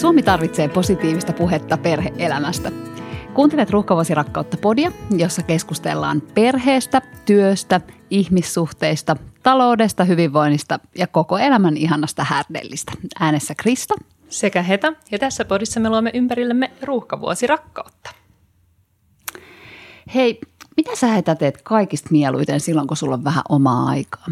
Suomi tarvitsee positiivista puhetta perheelämästä. Kuuntelet Ruuhkavuosi rakkautta podia, jossa keskustellaan perheestä, työstä, ihmissuhteista, taloudesta, hyvinvoinnista ja koko elämän ihanasta härdellistä. Äänessä Krista. Sekä Heta. Ja tässä podissa me luomme ympärillemme ruuhkavuosi rakkautta. Hei, mitä sä Heta teet kaikista mieluiten silloin, kun sulla on vähän omaa aikaa?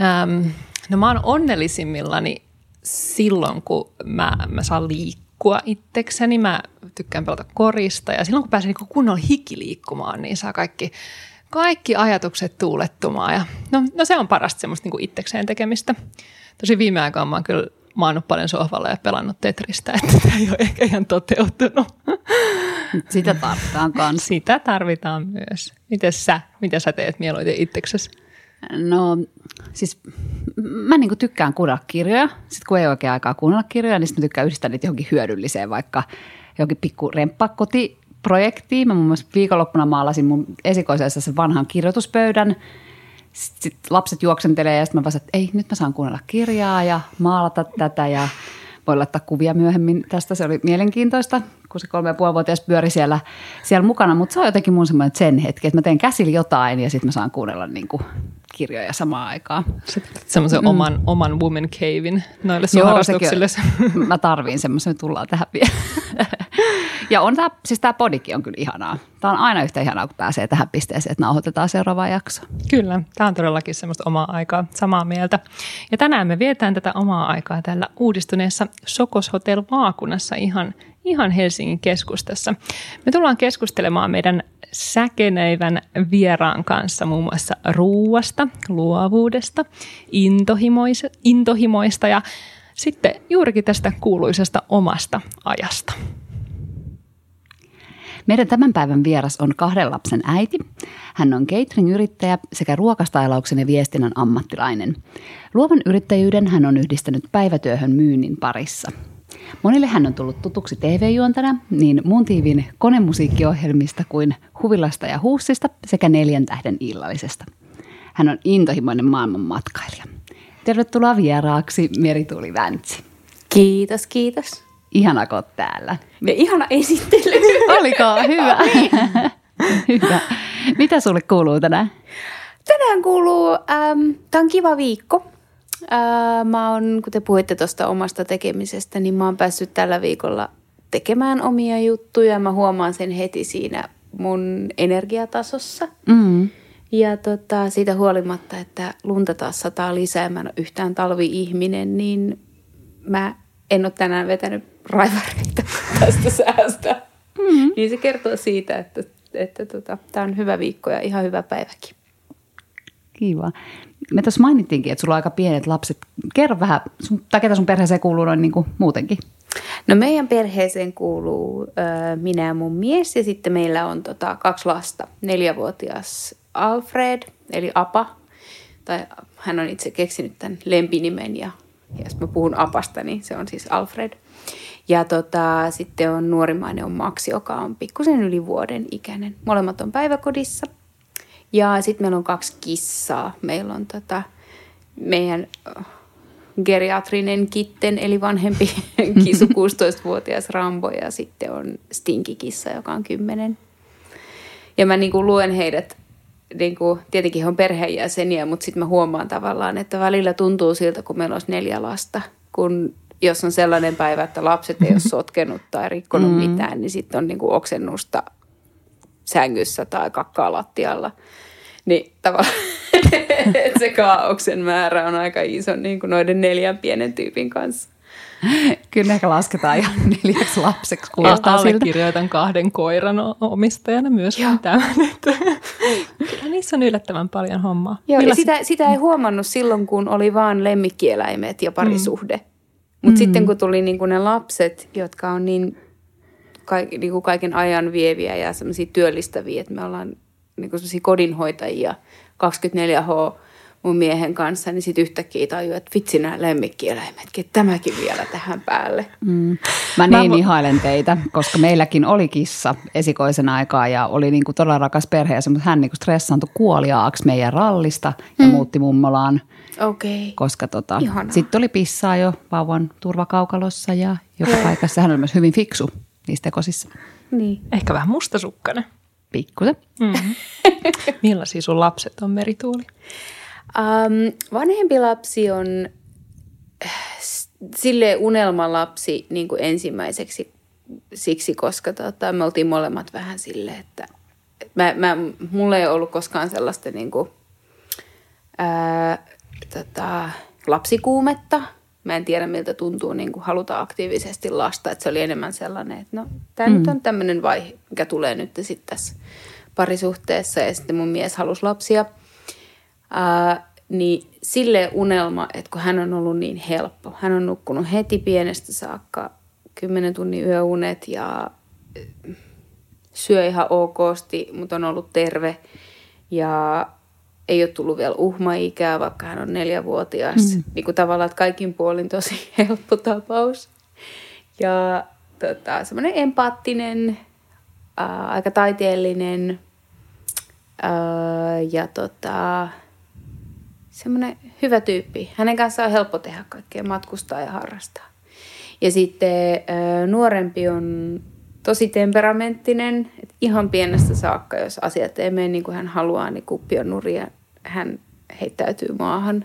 Ähm, no mä oon onnellisimmillani silloin, kun mä, mä saan liikkua itsekseni. Mä tykkään pelata korista ja silloin, kun pääsen niin kunnolla hikiliikkumaan, niin saa kaikki, kaikki ajatukset tuulettumaan. Ja, no, no se on parasta semmoista niin itsekseen tekemistä. Tosi viime aikoina mä oon kyllä maannut paljon sohvalla ja pelannut Tetristä, että tämä ei ole ehkä ihan toteutunut. Sitä tarvitaan kanssa. Sitä tarvitaan myös. Miten sä, mitä sä teet mieluiten itseksesi? No siis mä niin tykkään kuunnella kirjoja. Sitten kun ei oikein aikaa kuunnella kirjoja, niin sitten mä tykkään yhdistää niitä johonkin hyödylliseen, vaikka johonkin pikku remppakotiprojektiin. Mä muun muassa viikonloppuna maalasin mun esikoisessa sen vanhan kirjoituspöydän. Sitten lapset juoksentelee ja sitten mä vaan, että ei, nyt mä saan kuunnella kirjaa ja maalata tätä ja voi laittaa kuvia myöhemmin tästä. Se oli mielenkiintoista, kun se kolme ja puoli vuotias pyöri siellä, siellä mukana. Mutta se on jotenkin mun semmoinen sen hetki, että mä teen käsillä jotain ja sitten mä saan kuunnella niin kuin kirjoja samaan aikaan. Semmoisen mm. oman, oman woman cavein noille sun Joo, mä tarviin semmoisen, me tullaan tähän vielä. ja on tää, siis tämä podikin on kyllä ihanaa. Tämä on aina yhtä ihanaa, kun pääsee tähän pisteeseen, että nauhoitetaan seuraava jakso. Kyllä, tämä on todellakin semmoista omaa aikaa, samaa mieltä. Ja tänään me vietään tätä omaa aikaa täällä uudistuneessa Sokos Hotel Maakunnassa ihan, ihan Helsingin keskustassa. Me tullaan keskustelemaan meidän säkenöivän vieraan kanssa muun muassa ruuasta, luovuudesta, intohimoista ja sitten juurikin tästä kuuluisesta omasta ajasta. Meidän tämän päivän vieras on kahden lapsen äiti. Hän on catering-yrittäjä sekä ruokastailauksen ja viestinnän ammattilainen. Luovan yrittäjyyden hän on yhdistänyt päivätyöhön myynnin parissa. Monille hän on tullut tutuksi TV-juontana niin muun tiivin konemusiikkiohjelmista kuin Huvilasta ja Huussista sekä Neljän tähden illallisesta. Hän on intohimoinen maailman matkailija. Tervetuloa vieraaksi Merituuli Väntsi. Kiitos, kiitos. Ihana, kun täällä. Ja ihana esittely. Oliko hyvä? hyvä. Mitä sulle kuuluu tänään? Tänään kuuluu, ähm, tämä on kiva viikko. Äh, mä oon, kun te puhuitte tuosta omasta tekemisestä, niin mä oon päässyt tällä viikolla tekemään omia juttuja. Mä huomaan sen heti siinä mun energiatasossa. Mm. Ja tota, siitä huolimatta, että lunta taas sataa lisää, mä en ole yhtään talvi-ihminen, niin mä en ole tänään vetänyt raivareita tästä säästä. Mm-hmm. Niin se kertoo siitä, että, että tota, tämä on hyvä viikko ja ihan hyvä päiväkin. Kiva. Me tuossa mainittiinkin, että sulla on aika pienet lapset. Kerro vähän, sun, tai ketä sun perheeseen kuuluu noin niin kuin muutenkin? No meidän perheeseen kuuluu ö, minä ja mun mies ja sitten meillä on tota, kaksi lasta. Neljävuotias Alfred, eli Apa, tai hän on itse keksinyt tämän lempinimen ja, ja jos mä puhun Apasta, niin se on siis Alfred. Ja tota, sitten on nuorimainen on Max, joka on pikkusen yli vuoden ikäinen. Molemmat on päiväkodissa – ja sitten meillä on kaksi kissaa. Meillä on tota, meidän äh, geriatrinen kitten, eli vanhempi kisu 16-vuotias Rambo ja sitten on Stinky-kissa, joka on 10. Ja mä niin kuin luen heidät, niin kuin, tietenkin he on perheenjäseniä, mutta sitten mä huomaan tavallaan, että välillä tuntuu siltä, kun meillä olisi neljä lasta, kun jos on sellainen päivä, että lapset ei ole sotkenut tai rikkonut mm. mitään, niin sitten on niin kuin oksennusta sängyssä tai kakkaa lattialla. Niin tavallaan se kaauksen määrä on aika iso niin kuin noiden neljän pienen tyypin kanssa. Kyllä ehkä lasketaan ihan neljäksi lapseksi, kuulostaa siltä. Allekirjoitan kahden koiran omistajana myös tämän. Kyllä niissä on yllättävän paljon hommaa. Joo, ja sitä, sitä ei huomannut silloin, kun oli vaan lemmikkieläimet ja parisuhde. Mm. Mutta mm. sitten kun tuli niinku ne lapset, jotka on niin, kaik, niinku kaiken ajan vieviä ja semmoisia työllistäviä, että me ollaan niinku kodinhoitajia 24H mun miehen kanssa, niin sitten yhtäkkiä tajuu, että vitsi nämä lemmikkieläimetkin, tämäkin vielä tähän päälle. Mm. Mä niin Mä... ihailen teitä, koska meilläkin oli kissa esikoisen aikaa ja oli niinku todella rakas perhe, ja mutta hän niinku stressaantui kuoliaaksi meidän rallista ja mm. muutti mummolaan. Okay. Koska tota, sitten oli pissaa jo vauvan turvakaukalossa ja joka paikassa. Hän oli myös hyvin fiksu niissä tekosissa. Niin. Ehkä vähän mustasukkainen. Pikkusen. Mm-hmm. Millaisia sun lapset on, Merituuli? Um, vanhempi lapsi on sille unelmalapsi niin kuin ensimmäiseksi siksi, koska tota, me oltiin molemmat vähän sille, että mä, mä, mulla ei ollut koskaan sellaista niin kuin, ää, tota, lapsikuumetta. Mä en tiedä, miltä tuntuu niin kuin haluta aktiivisesti lasta. Että se oli enemmän sellainen, että no, tämä mm. nyt on tämmöinen vaihe, mikä tulee nyt sitten tässä parisuhteessa. Ja sitten mun mies halusi lapsia – Ää, niin sille unelma, että kun hän on ollut niin helppo. Hän on nukkunut heti pienestä saakka 10 tunnin yöunet ja syö ihan okosti, mutta on ollut terve. Ja ei ole tullut vielä uhmaikää, vaikka hän on neljävuotias. Mm. Niin kuin tavallaan, että kaikin puolin tosi helppo tapaus. Ja tota, semmoinen empaattinen, ää, aika taiteellinen ää, ja tota, semmoinen hyvä tyyppi. Hänen kanssaan on helppo tehdä kaikkea, matkustaa ja harrastaa. Ja sitten nuorempi on tosi temperamenttinen, että ihan pienestä saakka, jos asiat ei mene niin kuin hän haluaa, niin kuppi on nuri ja hän heittäytyy maahan.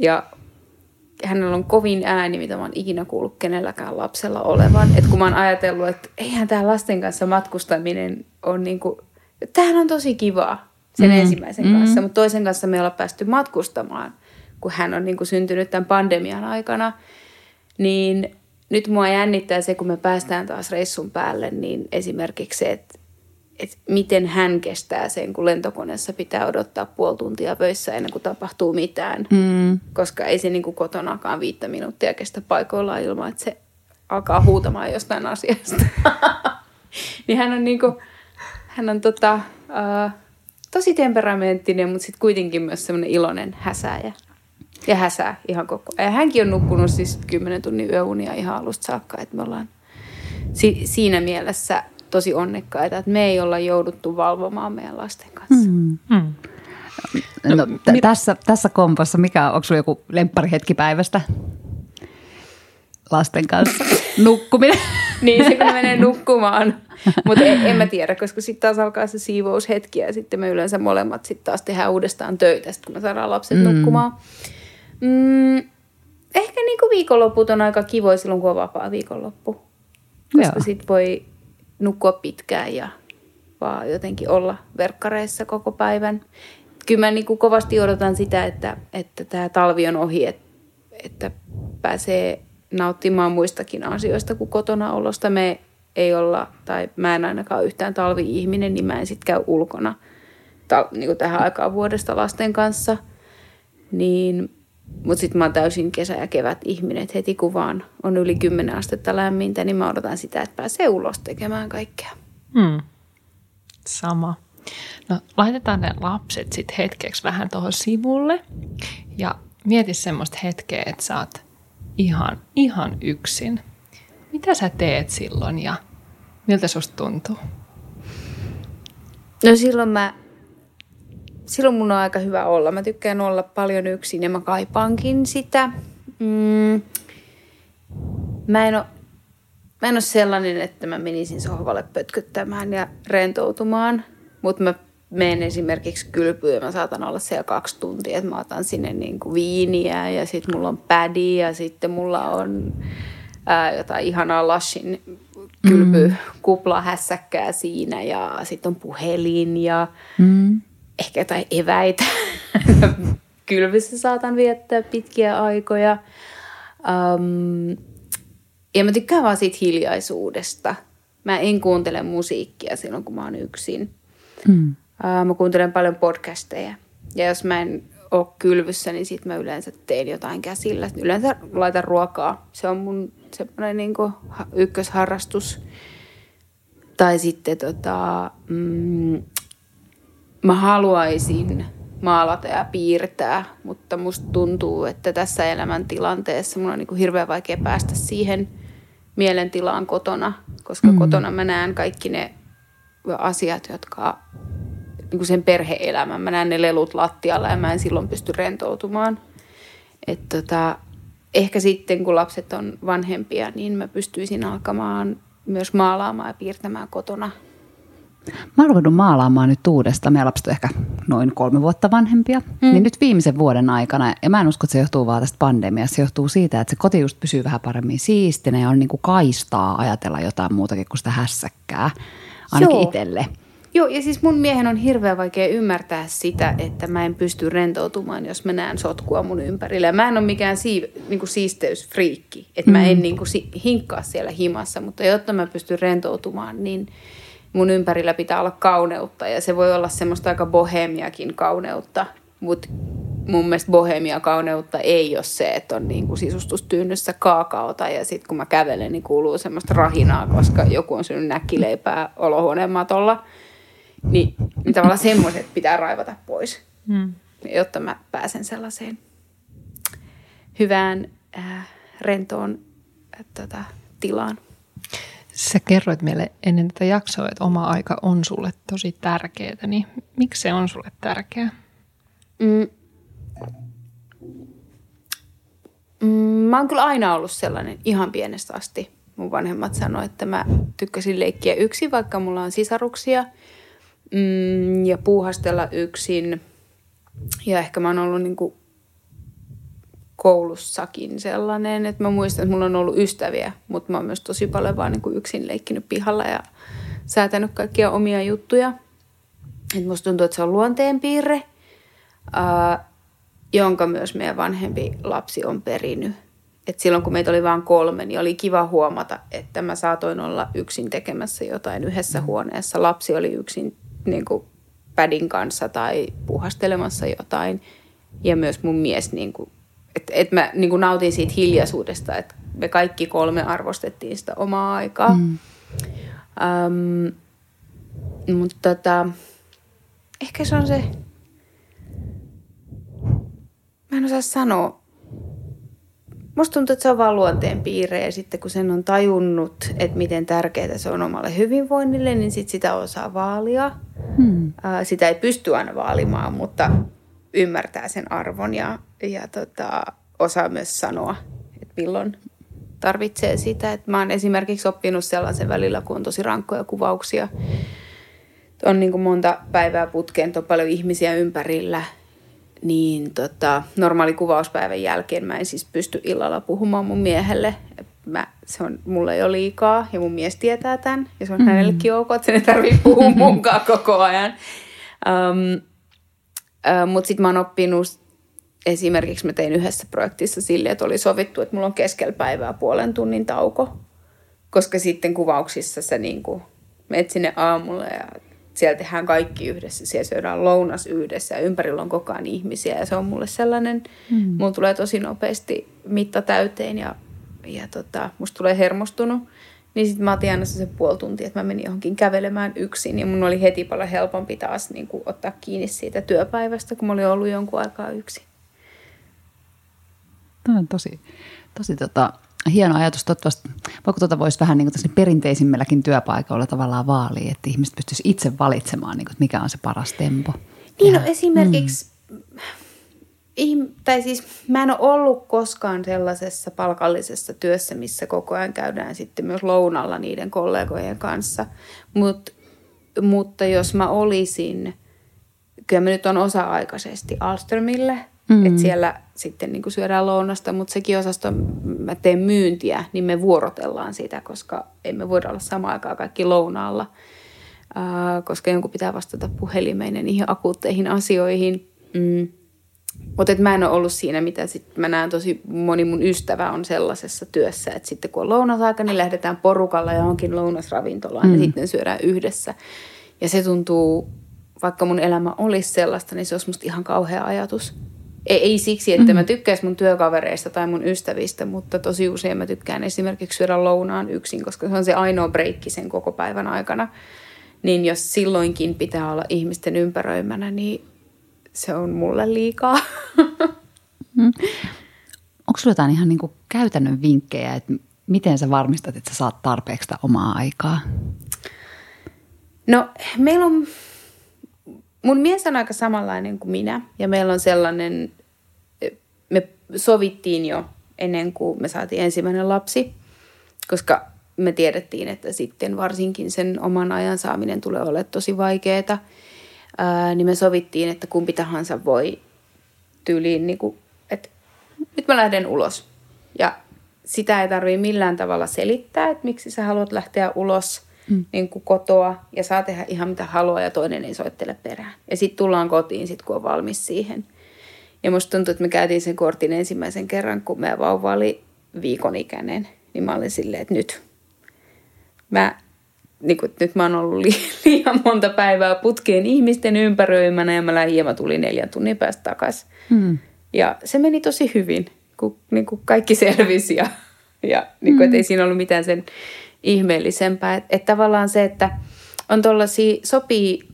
ja hänellä on kovin ääni, mitä mä oon ikinä kuullut kenelläkään lapsella olevan. Että kun mä oon ajatellut, että eihän tämä lasten kanssa matkustaminen on niin kuin, tämähän on tosi kivaa sen mm. ensimmäisen mm. kanssa, mutta toisen kanssa me ollaan päästy matkustamaan, kun hän on niin kuin syntynyt tämän pandemian aikana. Niin nyt mua jännittää se, kun me päästään taas reissun päälle, niin esimerkiksi se, että, että miten hän kestää sen, kun lentokoneessa pitää odottaa puoli tuntia pöissä ennen kuin tapahtuu mitään. Mm. Koska ei se niin kuin kotonakaan viittä minuuttia kestä paikoillaan ilman, että se alkaa huutamaan jostain asiasta. niin hän on, niin kuin, hän on tota, uh, tosi temperamenttinen, mutta sitten kuitenkin myös semmoinen iloinen häsääjä. Ja häsää ihan koko ajan. Hänkin on nukkunut siis 10 tunnin yöunia ihan alusta saakka, että me ollaan si- siinä mielessä tosi onnekkaita, että me ei olla jouduttu valvomaan meidän lasten kanssa. Mm. Mm. No, no t- tässä, tässä kompossa, mikä onko sinulla joku lempparihetki päivästä lasten kanssa? Nukkuminen. niin, se kun ne menee nukkumaan. Mutta en, en mä tiedä, koska sitten taas alkaa se siivoushetki ja sitten me yleensä molemmat sitten taas tehdään uudestaan töitä, sit kun me saadaan lapset mm. nukkumaan. Mm, ehkä niinku viikonloput on aika kivoja silloin, kun on vapaa viikonloppu. Koska sitten voi nukkua pitkään ja vaan jotenkin olla verkkareissa koko päivän. Kyllä mä niinku kovasti odotan sitä, että, että tämä talvi on ohi, että, pääsee nauttimaan muistakin asioista kuin kotona olosta. Me ei olla, tai mä en ainakaan yhtään talvi-ihminen, niin mä en sitten käy ulkona niin kuin tähän aikaan vuodesta lasten kanssa. Niin, mutta sitten mä oon täysin kesä- ja kevät-ihminen, että heti kun vaan on yli 10 astetta lämmintä, niin mä odotan sitä, että pääsee ulos tekemään kaikkea. Hmm. Sama. No laitetaan ne lapset sitten hetkeksi vähän tuohon sivulle ja mieti semmoista hetkeä, että sä oot ihan, ihan yksin. Mitä sä teet silloin ja miltä susta tuntuu? No silloin mä, silloin mun on aika hyvä olla. Mä tykkään olla paljon yksin ja mä kaipaankin sitä. Mm, mä en ole Mä en ole sellainen, että mä menisin sohvalle pötköttämään ja rentoutumaan, mutta mä menen esimerkiksi kylpyyn ja mä saatan olla siellä kaksi tuntia, että mä otan sinne niin kuin viiniä ja sitten mulla on pädi ja sitten mulla on ää, jotain ihanaa Lashin kylpykupla hässäkkää siinä ja sitten on puhelin ja mm. Ehkä jotain eväitä. Kylvyssä saatan viettää pitkiä aikoja. Um, ja mä tykkään vaan siitä hiljaisuudesta. Mä en kuuntele musiikkia silloin, kun mä oon yksin. Mm. Uh, mä kuuntelen paljon podcasteja. Ja jos mä en ole kylvyssä, niin sit mä yleensä teen jotain käsillä. Yleensä laitan ruokaa. Se on mun semmoinen niin ykkösharrastus. Tai sitten tota, mm, mä haluaisin maalata ja piirtää, mutta musta tuntuu, että tässä elämäntilanteessa mun on niin kuin hirveän vaikea päästä siihen mielentilaan kotona, koska mm. kotona mä näen kaikki ne asiat, jotka niin kuin sen perheelämän. Mä näen ne lelut lattialla ja mä en silloin pysty rentoutumaan. Et tota, ehkä sitten kun lapset on vanhempia, niin mä pystyisin alkamaan myös maalaamaan ja piirtämään kotona Mä oon ruvennut maalaamaan nyt uudestaan. Meidän lapset on ehkä noin kolme vuotta vanhempia. Mm. Niin nyt viimeisen vuoden aikana, ja mä en usko, että se johtuu vaan tästä pandemiasta. Se johtuu siitä, että se koti just pysyy vähän paremmin siistinä ja on niin kuin kaistaa ajatella jotain muutakin kuin sitä hässäkkää. Ainakin Joo. itselle. Joo, ja siis mun miehen on hirveän vaikea ymmärtää sitä, että mä en pysty rentoutumaan, jos mä näen sotkua mun ympärillä. Mä en ole mikään sii, niin kuin siisteysfriikki, että mm. mä en niin kuin, hinkkaa siellä himassa, mutta jotta mä pystyn rentoutumaan, niin – mun ympärillä pitää olla kauneutta ja se voi olla semmoista aika bohemiakin kauneutta, mutta mun mielestä bohemia kauneutta ei ole se, että on niin kuin sisustustyynyssä kaakaota ja sitten kun mä kävelen, niin kuuluu semmoista rahinaa, koska joku on syönyt näkkileipää olohuoneen matolla. Niin, niin tavallaan semmoiset pitää raivata pois, hmm. jotta mä pääsen sellaiseen hyvään, äh, rentoon äh, tota, tilaan. Sä kerroit meille ennen tätä jaksoa, että oma aika on sulle tosi tärkeää, niin miksi se on sulle tärkeää? Mm. Mm, mä oon kyllä aina ollut sellainen ihan pienestä asti. Mun vanhemmat sanoivat, että mä tykkäsin leikkiä yksin, vaikka mulla on sisaruksia. Mm, ja puuhastella yksin. Ja ehkä mä oon ollut niin kuin koulussakin sellainen, että mä muistan, että mulla on ollut ystäviä, mutta mä oon myös tosi paljon vaan niin kuin yksin leikkinyt pihalla ja säätänyt kaikkia omia juttuja. Et musta tuntuu, että se on luonteenpiirre, ää, jonka myös meidän vanhempi lapsi on perinyt. Et silloin kun meitä oli vain kolme, niin oli kiva huomata, että mä saatoin olla yksin tekemässä jotain yhdessä huoneessa. Lapsi oli yksin niin kuin pädin kanssa tai puhastelemassa jotain. Ja myös mun mies niin kuin että et mä niin kuin nautin siitä hiljaisuudesta, että me kaikki kolme arvostettiin sitä omaa aikaa. Mm. Um, mutta tota, ehkä se on se, mä en osaa sanoa. Musta tuntuu, että se on vaan luonteen piirre ja sitten kun sen on tajunnut, että miten tärkeää se on omalle hyvinvoinnille, niin sit sitä osaa vaalia. Hmm. Sitä ei pysty aina vaalimaan, mutta ymmärtää sen arvon ja, ja tota, osaa myös sanoa, että milloin tarvitsee sitä. Että mä oon esimerkiksi oppinut sellaisen välillä, kun on tosi rankkoja kuvauksia. On niin kuin monta päivää putkeen, on paljon ihmisiä ympärillä, niin tota, normaali kuvauspäivän jälkeen mä en siis pysty illalla puhumaan mun miehelle. Mä, se on mulle jo liikaa ja mun mies tietää tämän ja se on mm. hänellekin ok, että se ei tarvitse puhua munkaan koko ajan. Um, mutta sitten mä oon oppinut, esimerkiksi mä tein yhdessä projektissa silleen, että oli sovittu, että mulla on keskellä päivää puolen tunnin tauko. Koska sitten kuvauksissa sä niin kuin menet sinne aamulla ja siellä tehdään kaikki yhdessä. Siellä syödään lounas yhdessä ja ympärillä on koko ajan ihmisiä. Ja se on mulle sellainen, mm. mulla tulee tosi nopeasti mitta täyteen ja, ja tota, musta tulee hermostunut. Niin sitten mä otin aina se puoli tuntia, että mä menin johonkin kävelemään yksin. Ja mun oli heti paljon helpompi taas niin kuin, ottaa kiinni siitä työpäivästä, kun mä olin ollut jonkun aikaa yksin. Tämä on tosi, tosi tota, hieno ajatus. Toivottavasti, voiko tuota voisi vähän niin kuin perinteisimmilläkin työpaikoilla tavallaan vaalia, että ihmiset pystyisi itse valitsemaan, niin kuin, että mikä on se paras tempo. Niin, no esimerkiksi mm tai siis mä en ole ollut koskaan sellaisessa palkallisessa työssä, missä koko ajan käydään sitten myös lounalla niiden kollegojen kanssa. Mut, mutta jos mä olisin, kyllä mä nyt on osa-aikaisesti Alströmille, mm. että siellä sitten niin syödään lounasta, mutta sekin osasto, mä teen myyntiä, niin me vuorotellaan sitä, koska emme voida olla samaan aikaan kaikki lounaalla, äh, koska jonkun pitää vastata puhelimeen ja niihin akuutteihin asioihin. Mm mutta mä en ole ollut siinä, mitä sit mä näen tosi moni mun ystävä on sellaisessa työssä, että sitten kun on lounasaika, niin lähdetään porukalla johonkin lounasravintolaan mm. ja sitten syödään yhdessä. Ja se tuntuu, vaikka mun elämä olisi sellaista, niin se olisi musta ihan kauhea ajatus. Ei, ei siksi, että mä tykkäisin mun työkavereista tai mun ystävistä, mutta tosi usein mä tykkään esimerkiksi syödä lounaan yksin, koska se on se ainoa breikki sen koko päivän aikana. Niin jos silloinkin pitää olla ihmisten ympäröimänä, niin se on mulle liikaa. Mm. Onko sulla jotain ihan niin kuin käytännön vinkkejä, että miten sä varmistat, että sä saat tarpeeksi omaa aikaa? No meillä on, mun mies on aika samanlainen kuin minä ja meillä on sellainen, me sovittiin jo ennen kuin me saatiin ensimmäinen lapsi, koska me tiedettiin, että sitten varsinkin sen oman ajan saaminen tulee olemaan tosi vaikeaa – niin me sovittiin, että kumpi tahansa voi tyyliin, niin kuin, että nyt mä lähden ulos. Ja sitä ei tarvitse millään tavalla selittää, että miksi sä haluat lähteä ulos mm. niin kuin kotoa ja saa tehdä ihan mitä haluaa ja toinen ei soittele perään. Ja sitten tullaan kotiin, sit, kun on valmis siihen. Ja musta tuntuu, että me käytiin sen kortin ensimmäisen kerran, kun meidän vauva oli viikon ikäinen. Niin mä olin silleen, että nyt. Mä niin kuin, nyt mä oon ollut li, liian monta päivää putkeen ihmisten ympäröimänä ja mä lähdin ja mä tulin neljän tunnin päästä takaisin. Mm. Ja se meni tosi hyvin, kun niin kuin kaikki selvisi ja, ja niin kuin, mm. ei siinä ollut mitään sen ihmeellisempää. Että et tavallaan se, että on tuollaisia, sopii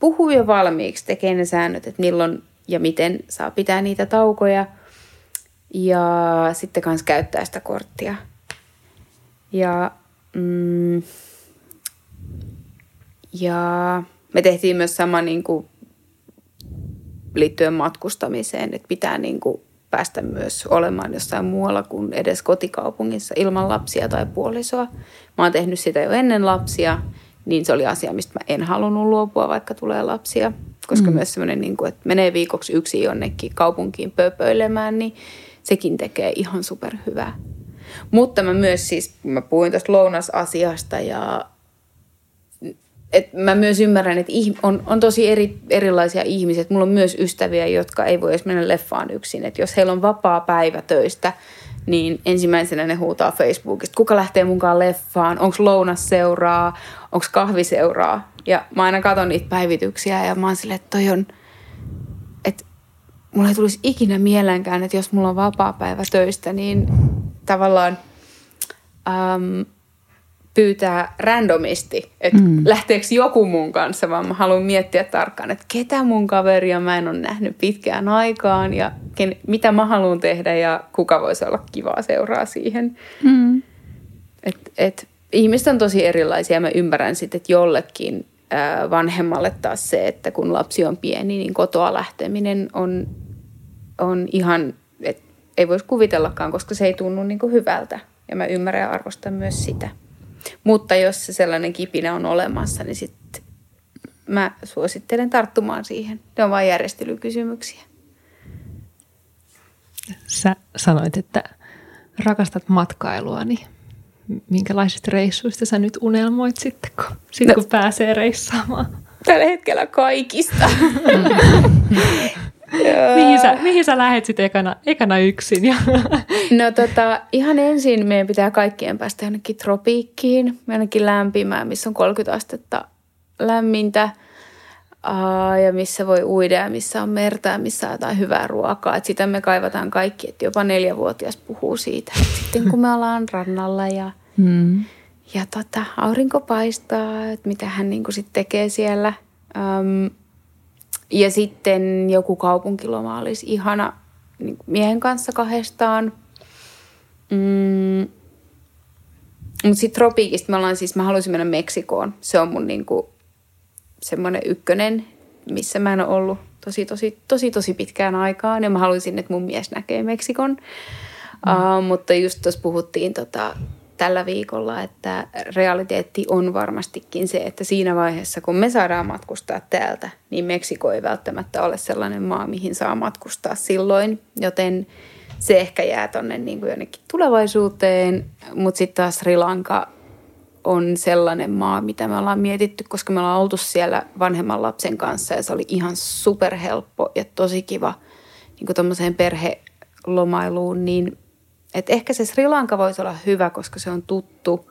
puhuu jo valmiiksi, tekee ne säännöt, että milloin ja miten saa pitää niitä taukoja ja sitten kanssa käyttää sitä korttia. Ja mm, ja me tehtiin myös sama niin kuin liittyen matkustamiseen, että pitää niin kuin päästä myös olemaan jossain muualla kuin edes kotikaupungissa ilman lapsia tai puolisoa. Mä oon tehnyt sitä jo ennen lapsia, niin se oli asia, mistä mä en halunnut luopua, vaikka tulee lapsia. Koska mm. myös semmoinen, niin kuin, että menee viikoksi yksi jonnekin kaupunkiin pöpöilemään, niin sekin tekee ihan superhyvää. Mutta mä myös siis, mä puhuin tuosta lounasasiasta ja et mä myös ymmärrän, että on, on tosi eri, erilaisia ihmisiä. Mulla on myös ystäviä, jotka ei voi edes mennä leffaan yksin. Et jos heillä on vapaa päivä töistä, niin ensimmäisenä ne huutaa Facebookista, kuka lähtee mukaan leffaan, onko lounas seuraa, onko kahvi seuraa. Ja mä aina katson niitä päivityksiä ja mä oon silleen, että toi on, että mulla ei tulisi ikinä mieleenkään, että jos mulla on vapaa päivä töistä, niin tavallaan... Um, pyytää randomisti, että mm. lähteekö joku mun kanssa, vaan mä haluan miettiä tarkkaan, että ketä mun kaveria mä en ole nähnyt pitkään aikaan ja ken, mitä mä haluan tehdä ja kuka voisi olla kivaa seuraa siihen. Mm. Et, et, ihmiset on tosi erilaisia ja mä ymmärrän sitten, että jollekin ää, vanhemmalle taas se, että kun lapsi on pieni, niin kotoa lähteminen on, on ihan, et, ei voisi kuvitellakaan, koska se ei tunnu niin kuin hyvältä. Ja mä ymmärrän ja arvostan myös sitä. Mutta jos se sellainen kipinä on olemassa, niin sitten mä suosittelen tarttumaan siihen. Ne on vain järjestelykysymyksiä. Sä sanoit, että rakastat matkailua, niin minkälaisista reissuista sä nyt unelmoit sitten, kun, sit, no, kun pääsee reissaamaan? Tällä hetkellä kaikista. mihin, sä, mihin sä lähet sitten ekana, ekana yksin? no tota, ihan ensin meidän pitää kaikkien päästä jonnekin tropiikkiin, jonnekin lämpimään, missä on 30 astetta lämmintä ja missä voi uida ja missä on merta ja missä on jotain hyvää ruokaa. Et sitä me kaivataan kaikki, että jopa neljävuotias puhuu siitä. Et sitten kun me ollaan rannalla ja, mm. ja tota, aurinko paistaa, että mitä hän niin sitten tekee siellä. Um, ja sitten joku kaupunkiloma olisi ihana niin miehen kanssa kahdestaan. Mm. Mutta sitten tropiikista me ollaan siis, mä haluaisin mennä Meksikoon. Se on mun niinku semmoinen ykkönen, missä mä en ole ollut tosi, tosi, tosi, tosi pitkään aikaan. Ja mä haluaisin, että mun mies näkee Meksikon. Mm. Uh, mutta just tuossa puhuttiin tota, tällä viikolla, että realiteetti on varmastikin se, että siinä vaiheessa, kun me saadaan matkustaa täältä, niin Meksiko ei välttämättä ole sellainen maa, mihin saa matkustaa silloin, joten se ehkä jää tonne niin kuin jonnekin tulevaisuuteen, mutta sitten taas Sri Lanka on sellainen maa, mitä me ollaan mietitty, koska me ollaan oltu siellä vanhemman lapsen kanssa ja se oli ihan superhelppo ja tosi kiva. niin tuommoiseen perhelomailuun, niin et ehkä se Sri Lanka voisi olla hyvä, koska se on tuttu.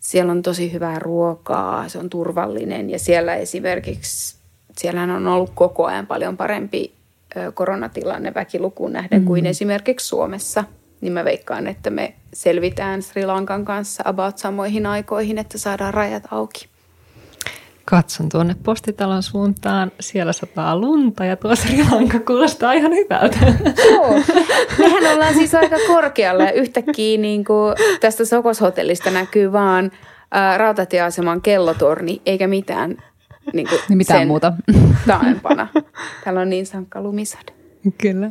Siellä on tosi hyvää ruokaa, se on turvallinen ja siellä esimerkiksi, siellähän on ollut koko ajan paljon parempi koronatilanne väkilukuun nähden mm. kuin esimerkiksi Suomessa. Niin mä veikkaan, että me selvitään Sri Lankan kanssa about samoihin aikoihin, että saadaan rajat auki. Katson tuonne postitalon suuntaan, siellä sataa lunta ja tuo Sri Lanka kuulostaa ihan hyvältä. Joo, mehän ollaan siis aika korkealla ja yhtäkkiä niin kuin tästä Sokoshotellista näkyy vaan ää, rautatieaseman kellotorni eikä mitään niin kuin niin mitään muuta. Taempana. Täällä on niin sankka lumisade. Kyllä.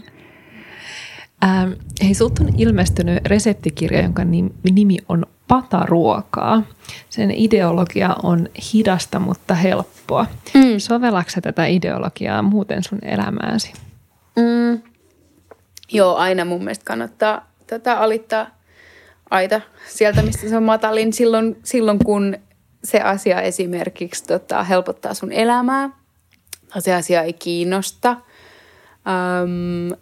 Ähm, hei, sulta on ilmestynyt reseptikirja, jonka nimi on Pataruokaa. Sen ideologia on hidasta, mutta helppoa. Mm. Sovellaksä tätä ideologiaa muuten sun elämääsi? Mm. Joo, aina mun mielestä kannattaa tätä alittaa aita sieltä, mistä se on matalin silloin, silloin kun se asia esimerkiksi tota, helpottaa sun elämää. Se asia ei kiinnosta. Um,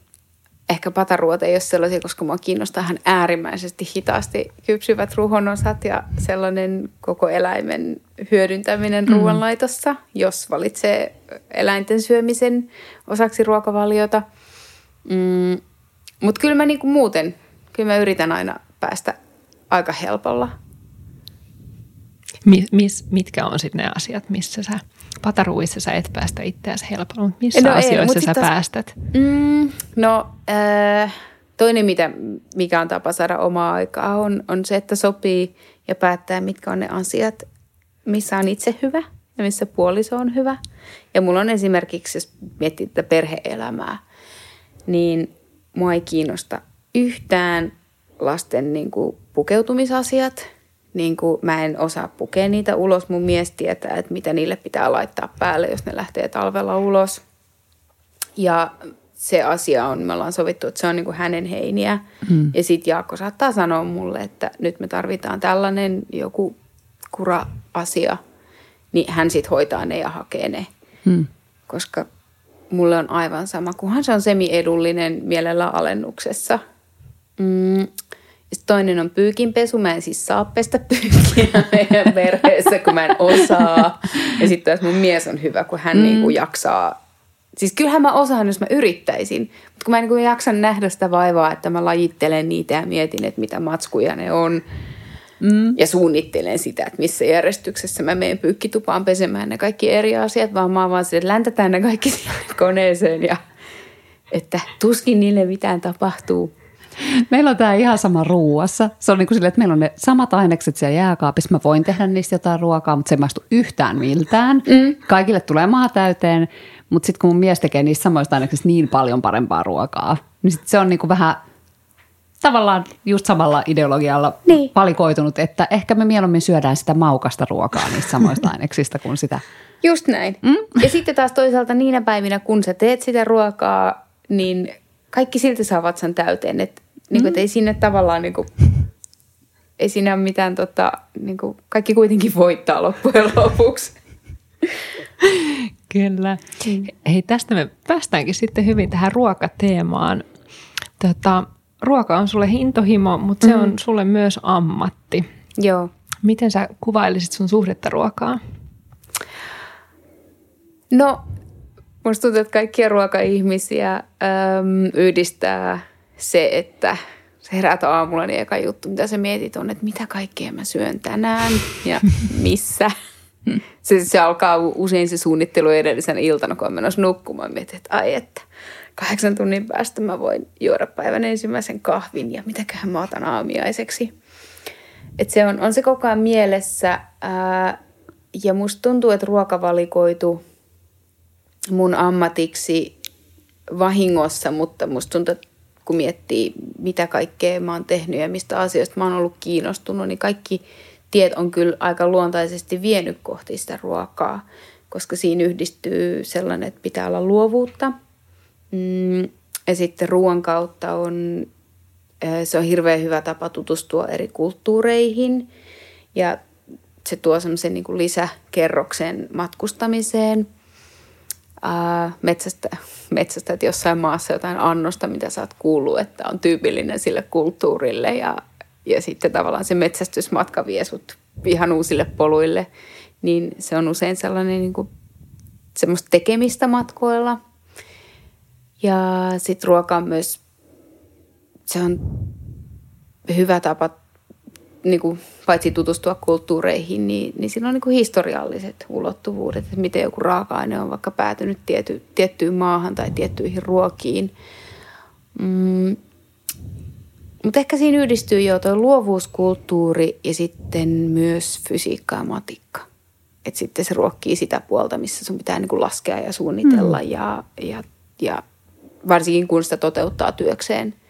ehkä pataruot ei ole sellaisia, koska mua kiinnostaa hän äärimmäisesti hitaasti kypsyvät ruhonosat ja sellainen koko eläimen hyödyntäminen mm. ruoanlaitossa, jos valitsee eläinten syömisen osaksi ruokavaliota. Mm, Mutta kyllä mä niinku muuten, kyllä mä yritän aina päästä aika helpolla mis, mitkä on sitten ne asiat, missä sä, pataruissa sä et päästä itseäsi helpolla, mutta missä no asioissa ei, sä taas, päästät? Mm, no äh, toinen, mitä, mikä on tapa saada omaa aikaa, on, on se, että sopii ja päättää, mitkä on ne asiat, missä on itse hyvä ja missä puoliso on hyvä. Ja mulla on esimerkiksi, jos miettii tätä perheelämää, niin mua ei kiinnosta yhtään lasten niin kuin, pukeutumisasiat – niin kuin mä en osaa pukea niitä ulos. Mun mies tietää, että mitä niille pitää laittaa päälle, jos ne lähtee talvella ulos. Ja se asia on, me ollaan sovittu, että se on niin kuin hänen heiniä. Hmm. Ja sitten Jaakko saattaa sanoa mulle, että nyt me tarvitaan tällainen joku kura-asia. Niin hän sitten hoitaa ne ja hakee ne. Hmm. Koska mulle on aivan sama, kunhan se on semi-edullinen mielellä alennuksessa. Mm, sitten toinen on pyykinpesu. Mä en siis saa pestä pyykiä meidän perheessä, kun mä en osaa. Ja sitten taas mun mies on hyvä, kun hän mm. niinku jaksaa. Siis kyllähän mä osaan, jos mä yrittäisin. Mutta kun mä en niinku jaksa nähdä sitä vaivaa, että mä lajittelen niitä ja mietin, että mitä matskuja ne on. Mm. Ja suunnittelen sitä, että missä järjestyksessä mä menen pyykkitupaan pesemään ne kaikki eri asiat, vaan mä oon vaan se, että läntätään ne kaikki koneeseen ja että tuskin niille mitään tapahtuu. Meillä on tämä ihan sama ruuassa. Se on niin kuin silleen, että meillä on ne samat ainekset siellä jääkaapissa. Mä voin tehdä niistä jotain ruokaa, mutta se ei maistu yhtään miltään. Mm. Kaikille tulee maa täyteen, mutta sitten kun mun mies tekee niistä samoista aineksista niin paljon parempaa ruokaa, niin sit se on niin kuin vähän tavallaan just samalla ideologialla niin. valikoitunut, että ehkä me mieluummin syödään sitä maukasta ruokaa niistä samoista aineksista kuin sitä. Just näin. Mm? Ja sitten taas toisaalta niinä päivinä, kun sä teet sitä ruokaa, niin kaikki silti saa vatsan täyteen. Että niin kuin, mm. ei sinne tavallaan, niin kuin, ei siinä ole mitään, tota, niin kuin, kaikki kuitenkin voittaa loppujen lopuksi. Kyllä. Mm. Hei, tästä me päästäänkin sitten hyvin tähän ruokateemaan. Tota, ruoka on sulle hintohimo, mutta se mm. on sulle myös ammatti. Joo. Miten sä kuvailisit sun suhdetta ruokaa? No, musta tuntuu, että kaikkia ruokaihmisiä äm, yhdistää se, että se herät aamulla, niin eka juttu, mitä sä mietit on, että mitä kaikkea mä syön tänään ja missä. Se, se alkaa usein se suunnittelu edellisen iltana, kun on menossa nukkumaan. Mietin, että ai että kahdeksan tunnin päästä mä voin juoda päivän ensimmäisen kahvin ja mitäköhän mä otan aamiaiseksi. Et se on, on se koko ajan mielessä ää, ja musta tuntuu, että ruoka valikoitu mun ammatiksi vahingossa, mutta musta tuntuu, kun miettii, mitä kaikkea mä oon tehnyt ja mistä asioista mä oon ollut kiinnostunut, niin kaikki tiet on kyllä aika luontaisesti vienyt kohti sitä ruokaa, koska siinä yhdistyy sellainen, että pitää olla luovuutta. Mm, ja sitten ruoan kautta on, se on hirveän hyvä tapa tutustua eri kulttuureihin ja se tuo semmoisen niin lisäkerroksen matkustamiseen. Ää, metsästä, metsästä, että jossain maassa jotain annosta, mitä sä oot kuullut, että on tyypillinen sille kulttuurille ja, ja sitten tavallaan se metsästysmatka vie sut ihan uusille poluille, niin se on usein sellainen niin kuin, semmoista tekemistä matkoilla. Ja sitten ruoka on myös, se on hyvä tapa niin kuin, paitsi tutustua kulttuureihin, niin, niin sillä on niin kuin historialliset ulottuvuudet, että miten joku raaka-aine on vaikka päätynyt tiety, tiettyyn maahan tai tiettyihin ruokiin. Mm. Mutta ehkä siinä yhdistyy jo tuo luovuuskulttuuri ja sitten myös fysiikka ja matikka. Että sitten se ruokkii sitä puolta, missä sun pitää niin kuin laskea ja suunnitella mm. ja, ja, ja varsinkin kun sitä toteuttaa työkseen –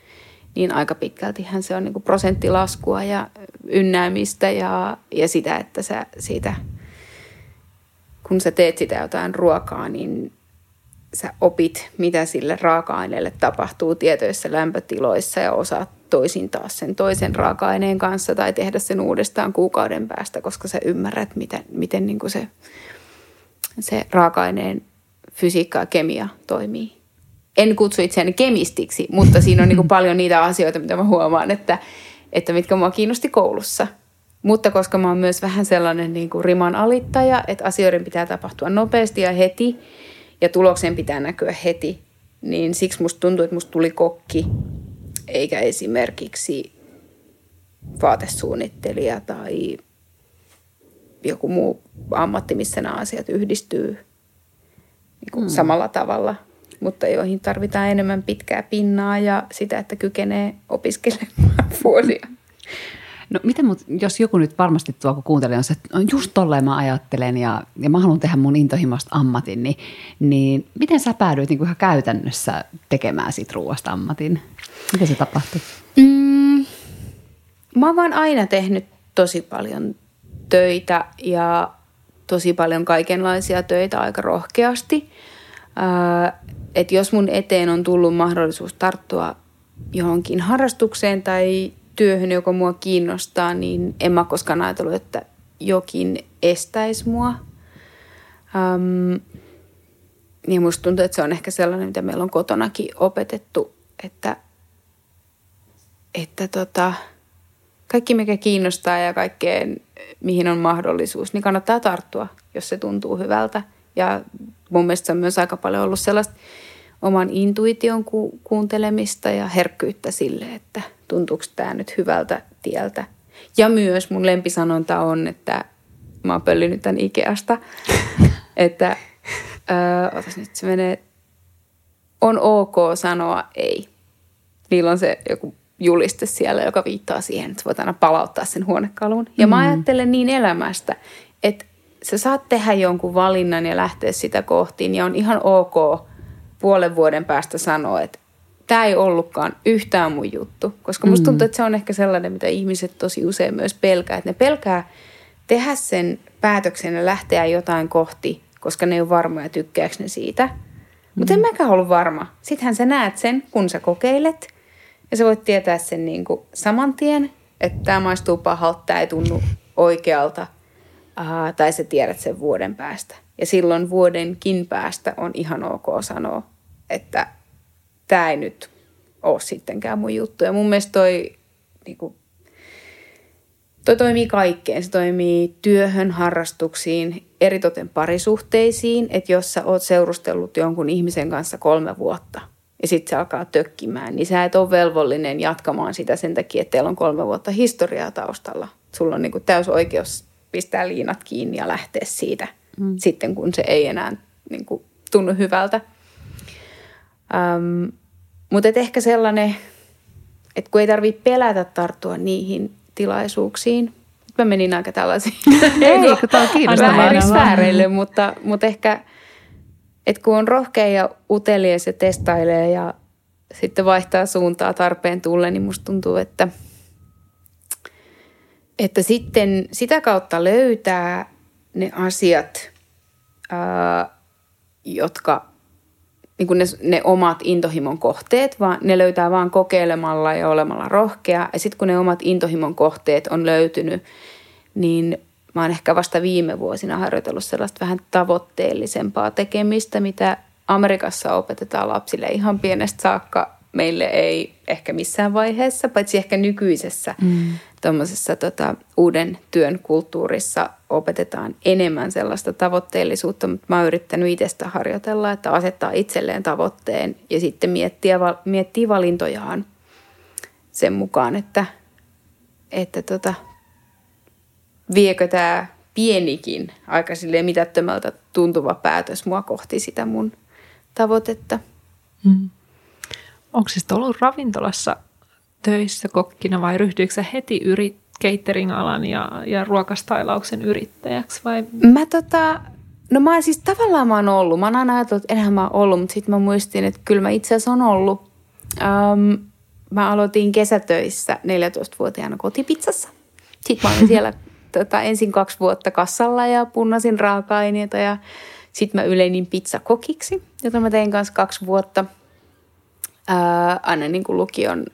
niin aika pitkältihän se on niin kuin prosenttilaskua ja ynnäämistä ja, ja sitä, että sä siitä, kun sä teet sitä jotain ruokaa, niin sä opit, mitä sille raaka-aineelle tapahtuu tietyissä lämpötiloissa ja osaat toisin taas sen toisen raaka-aineen kanssa tai tehdä sen uudestaan kuukauden päästä, koska sä ymmärrät, miten, miten niin kuin se, se raaka-aineen fysiikka ja kemia toimii en kutsu itseäni kemistiksi, mutta siinä on niin kuin paljon niitä asioita, mitä mä huomaan, että, että mitkä mua kiinnosti koulussa. Mutta koska mä oon myös vähän sellainen niin kuin riman alittaja, että asioiden pitää tapahtua nopeasti ja heti ja tuloksen pitää näkyä heti, niin siksi musta tuntuu, että musta tuli kokki eikä esimerkiksi vaatesuunnittelija tai joku muu ammatti, missä nämä asiat yhdistyy niin kuin mm. samalla tavalla – mutta joihin tarvitaan enemmän pitkää pinnaa ja sitä, että kykenee opiskelemaan vuosia. No miten mut, jos joku nyt varmasti tuo, kun kuuntelee, on se, että just tolleen mä ajattelen ja, ja mä haluan tehdä mun intohimosta ammatin, niin, niin miten sä päädyit niin kuin ihan käytännössä tekemään siitä ruoasta ammatin? Miten se tapahtui? Mm, mä oon vaan aina tehnyt tosi paljon töitä ja tosi paljon kaikenlaisia töitä aika rohkeasti. Ää, että jos mun eteen on tullut mahdollisuus tarttua johonkin harrastukseen tai työhön, joka mua kiinnostaa, niin en mä koskaan ajatellut, että jokin estäisi mua. Um, ja musta tuntuu, että se on ehkä sellainen, mitä meillä on kotonakin opetettu, että, että tota, kaikki mikä kiinnostaa ja kaikkeen mihin on mahdollisuus, niin kannattaa tarttua, jos se tuntuu hyvältä. Ja mun mielestä se on myös aika paljon ollut sellaista oman intuition ku- kuuntelemista ja herkkyyttä sille, että tuntuuko tämä nyt hyvältä tieltä. Ja myös mun lempisanonta on, että mä oon pöllinyt tämän Ikeasta, että öö, otas nyt se menee, on ok sanoa ei. Niillä on se joku juliste siellä, joka viittaa siihen, että voit aina palauttaa sen huonekalun. Ja mm. mä ajattelen niin elämästä, että sä saat tehdä jonkun valinnan ja lähteä sitä kohti, ja on ihan ok puolen vuoden päästä sanoa, että tämä ei ollutkaan yhtään mun juttu. Koska musta mm. tuntuu, että se on ehkä sellainen, mitä ihmiset tosi usein myös pelkää. Että ne pelkää tehdä sen päätöksen ja lähteä jotain kohti, koska ne ei ole varmoja, tykkääkö ne siitä. Mutta en mm. mäkään ollut varma. Sittenhän sä näet sen, kun sä kokeilet. Ja sä voit tietää sen niin kuin saman tien, että tämä maistuu pahalta, tämä ei tunnu oikealta – uh, tai sä tiedät sen vuoden päästä. Ja silloin vuodenkin päästä on ihan ok sanoa, että tämä ei nyt ole sittenkään mun juttu. Ja mun mielestä toi, niin kuin, toi toimii kaikkeen. Se toimii työhön, harrastuksiin, eritoten parisuhteisiin. Että jos sä oot seurustellut jonkun ihmisen kanssa kolme vuotta ja sitten se alkaa tökkimään, niin sä et ole velvollinen jatkamaan sitä sen takia, että teillä on kolme vuotta historiaa taustalla. Sulla on niin kuin täys oikeus pistää liinat kiinni ja lähteä siitä mm. sitten, kun se ei enää niin kuin, tunnu hyvältä. Ähm, mutta ehkä sellainen, että kun ei tarvitse pelätä tarttua niihin tilaisuuksiin. Mä menin aika tällaisiin ei, kun tämä on kiinnostavaa. mutta, mutta ehkä, että kun on rohkea ja utelias ja testailee ja sitten vaihtaa suuntaa tarpeen tulle, niin musta tuntuu, että – että sitten sitä kautta löytää ne asiat, ää, jotka, niin kuin ne, ne omat intohimon kohteet, vaan ne löytää vaan kokeilemalla ja olemalla rohkea. Ja sitten kun ne omat intohimon kohteet on löytynyt, niin mä oon ehkä vasta viime vuosina harjoitellut sellaista vähän tavoitteellisempaa tekemistä, mitä Amerikassa opetetaan lapsille ihan pienestä saakka. Meille ei ehkä missään vaiheessa, paitsi ehkä nykyisessä mm. Tota, uuden työn kulttuurissa opetetaan enemmän sellaista tavoitteellisuutta, mutta mä oon yrittänyt itsestä harjoitella, että asettaa itselleen tavoitteen ja sitten miettiä, miettiä valintojaan sen mukaan, että, että tota, viekö tämä pienikin, aika silleen mitättömältä tuntuva päätös mua kohti sitä mun tavoitetta. Hmm. Onko siis ollut ravintolassa töissä kokkina vai ryhtyykö sä heti yrit, catering-alan ja, ja ruokastailauksen yrittäjäksi vai? Mä tota, no mä siis tavallaan mä oon ollut. Mä oon aina ajatellut, että enhän mä oon ollut, mutta sitten mä muistin, että kyllä mä itse asiassa on ollut. Um, mä aloitin kesätöissä 14-vuotiaana kotipizzassa. Sitten mä olin siellä tota, ensin kaksi vuotta kassalla ja punnasin raaka-aineita ja sitten mä yleinin pizzakokiksi, jota mä tein kanssa kaksi vuotta ää, aina niin kuin lukion,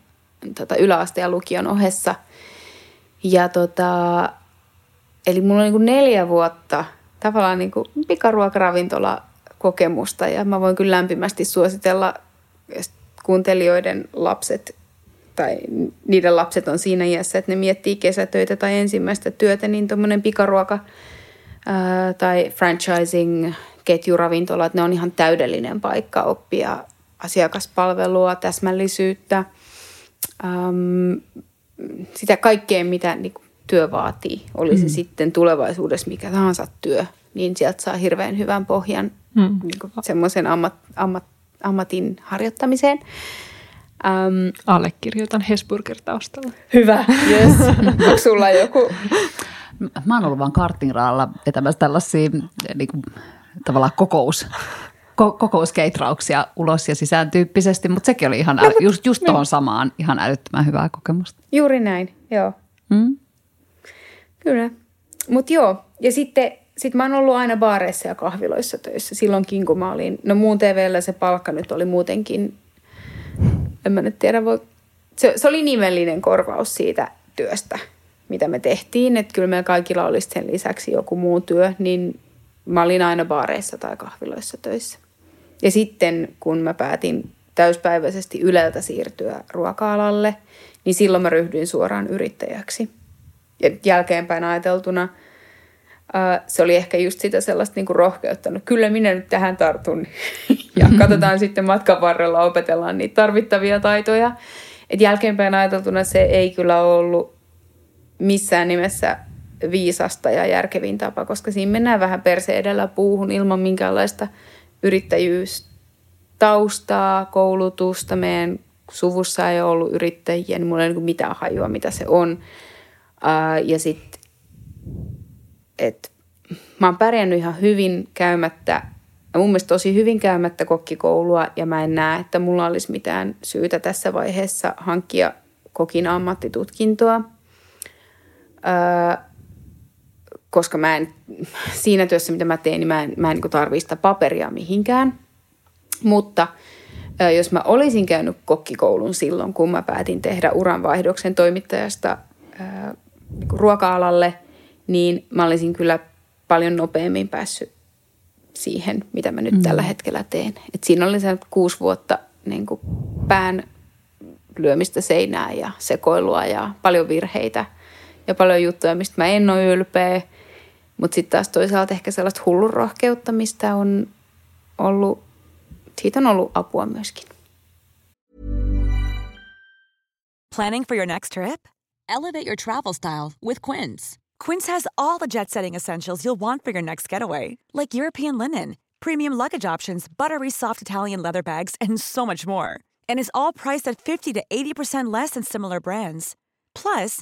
tota, yläaste ja lukion ohessa. Ja tota, eli mulla on niin kuin neljä vuotta tavallaan niin kuin pikaruokaravintola kokemusta ja mä voin kyllä lämpimästi suositella kuuntelijoiden lapset tai niiden lapset on siinä iässä, että ne miettii kesätöitä tai ensimmäistä työtä, niin tuommoinen pikaruoka ää, tai franchising ketjuravintolat, ne on ihan täydellinen paikka oppia asiakaspalvelua, täsmällisyyttä, äm, sitä kaikkea, mitä niin kuin, työ vaatii. Oli se mm. sitten tulevaisuudessa mikä tahansa työ, niin sieltä saa hirveän hyvän pohjan mm. niin semmoisen ammat, ammat, ammatin harjoittamiseen. Um, Allekirjoitan Hesburger taustalla. Hyvä, yes. Onko sulla joku? Mä oon ollut vaan kartingraalla vetämässä tällaisia niin kuin, tavallaan kokous, ko, kokouskeitrauksia ulos ja sisään tyyppisesti, mutta sekin oli ihan, no, just, just tuohon samaan ihan älyttömän hyvää kokemusta. Juuri näin, joo. Mm? Kyllä. Mutta joo, ja sitten sit mä oon ollut aina baareissa ja kahviloissa töissä silloinkin, kun mä olin, no muun TVllä se palkka nyt oli muutenkin en mä nyt tiedä, voi, se, se oli nimellinen korvaus siitä työstä, mitä me tehtiin. Että kyllä meillä kaikilla olisi sen lisäksi joku muu työ, niin mä olin aina baareissa tai kahviloissa töissä. Ja sitten kun mä päätin täyspäiväisesti Yleltä siirtyä ruoka-alalle, niin silloin mä ryhdyin suoraan yrittäjäksi. Ja jälkeenpäin ajateltuna – se oli ehkä just sitä sellaista niin kuin rohkeutta. No kyllä minä nyt tähän tartun. ja katsotaan sitten matkan varrella, opetellaan niitä tarvittavia taitoja. Et jälkeenpäin ajateltuna se ei kyllä ollut missään nimessä viisasta ja järkevin tapa, koska siinä mennään vähän perse edellä puuhun ilman minkäänlaista yrittäjyystaustaa, koulutusta. Meidän suvussa ei ollut yrittäjiä, niin mulla ei ole mitään hajua, mitä se on. ja sitten että mä oon pärjännyt ihan hyvin käymättä, mun mielestä tosi hyvin käymättä kokkikoulua ja mä en näe, että mulla olisi mitään syytä tässä vaiheessa hankkia kokin ammattitutkintoa. Öö, koska mä en, siinä työssä, mitä mä teen, niin mä en, mä en niin tarvitse sitä paperia mihinkään. Mutta jos mä olisin käynyt kokkikoulun silloin, kun mä päätin tehdä uranvaihdoksen toimittajasta niin ruoka-alalle – niin mä olisin kyllä paljon nopeammin päässyt siihen, mitä mä nyt mm. tällä hetkellä teen. Et siinä oli se kuusi vuotta niin kuin pään lyömistä seinää ja sekoilua ja paljon virheitä ja paljon juttuja, mistä mä en ole ylpeä. Mutta sitten taas toisaalta ehkä sellaista hullun rohkeutta, mistä on ollut, siitä on ollut apua myöskin. Planning for your next trip? Elevate your travel style with Quince. Quince has all the jet setting essentials you'll want for your next getaway, like European linen, premium luggage options, buttery soft Italian leather bags, and so much more. And is all priced at 50 to 80% less than similar brands. Plus,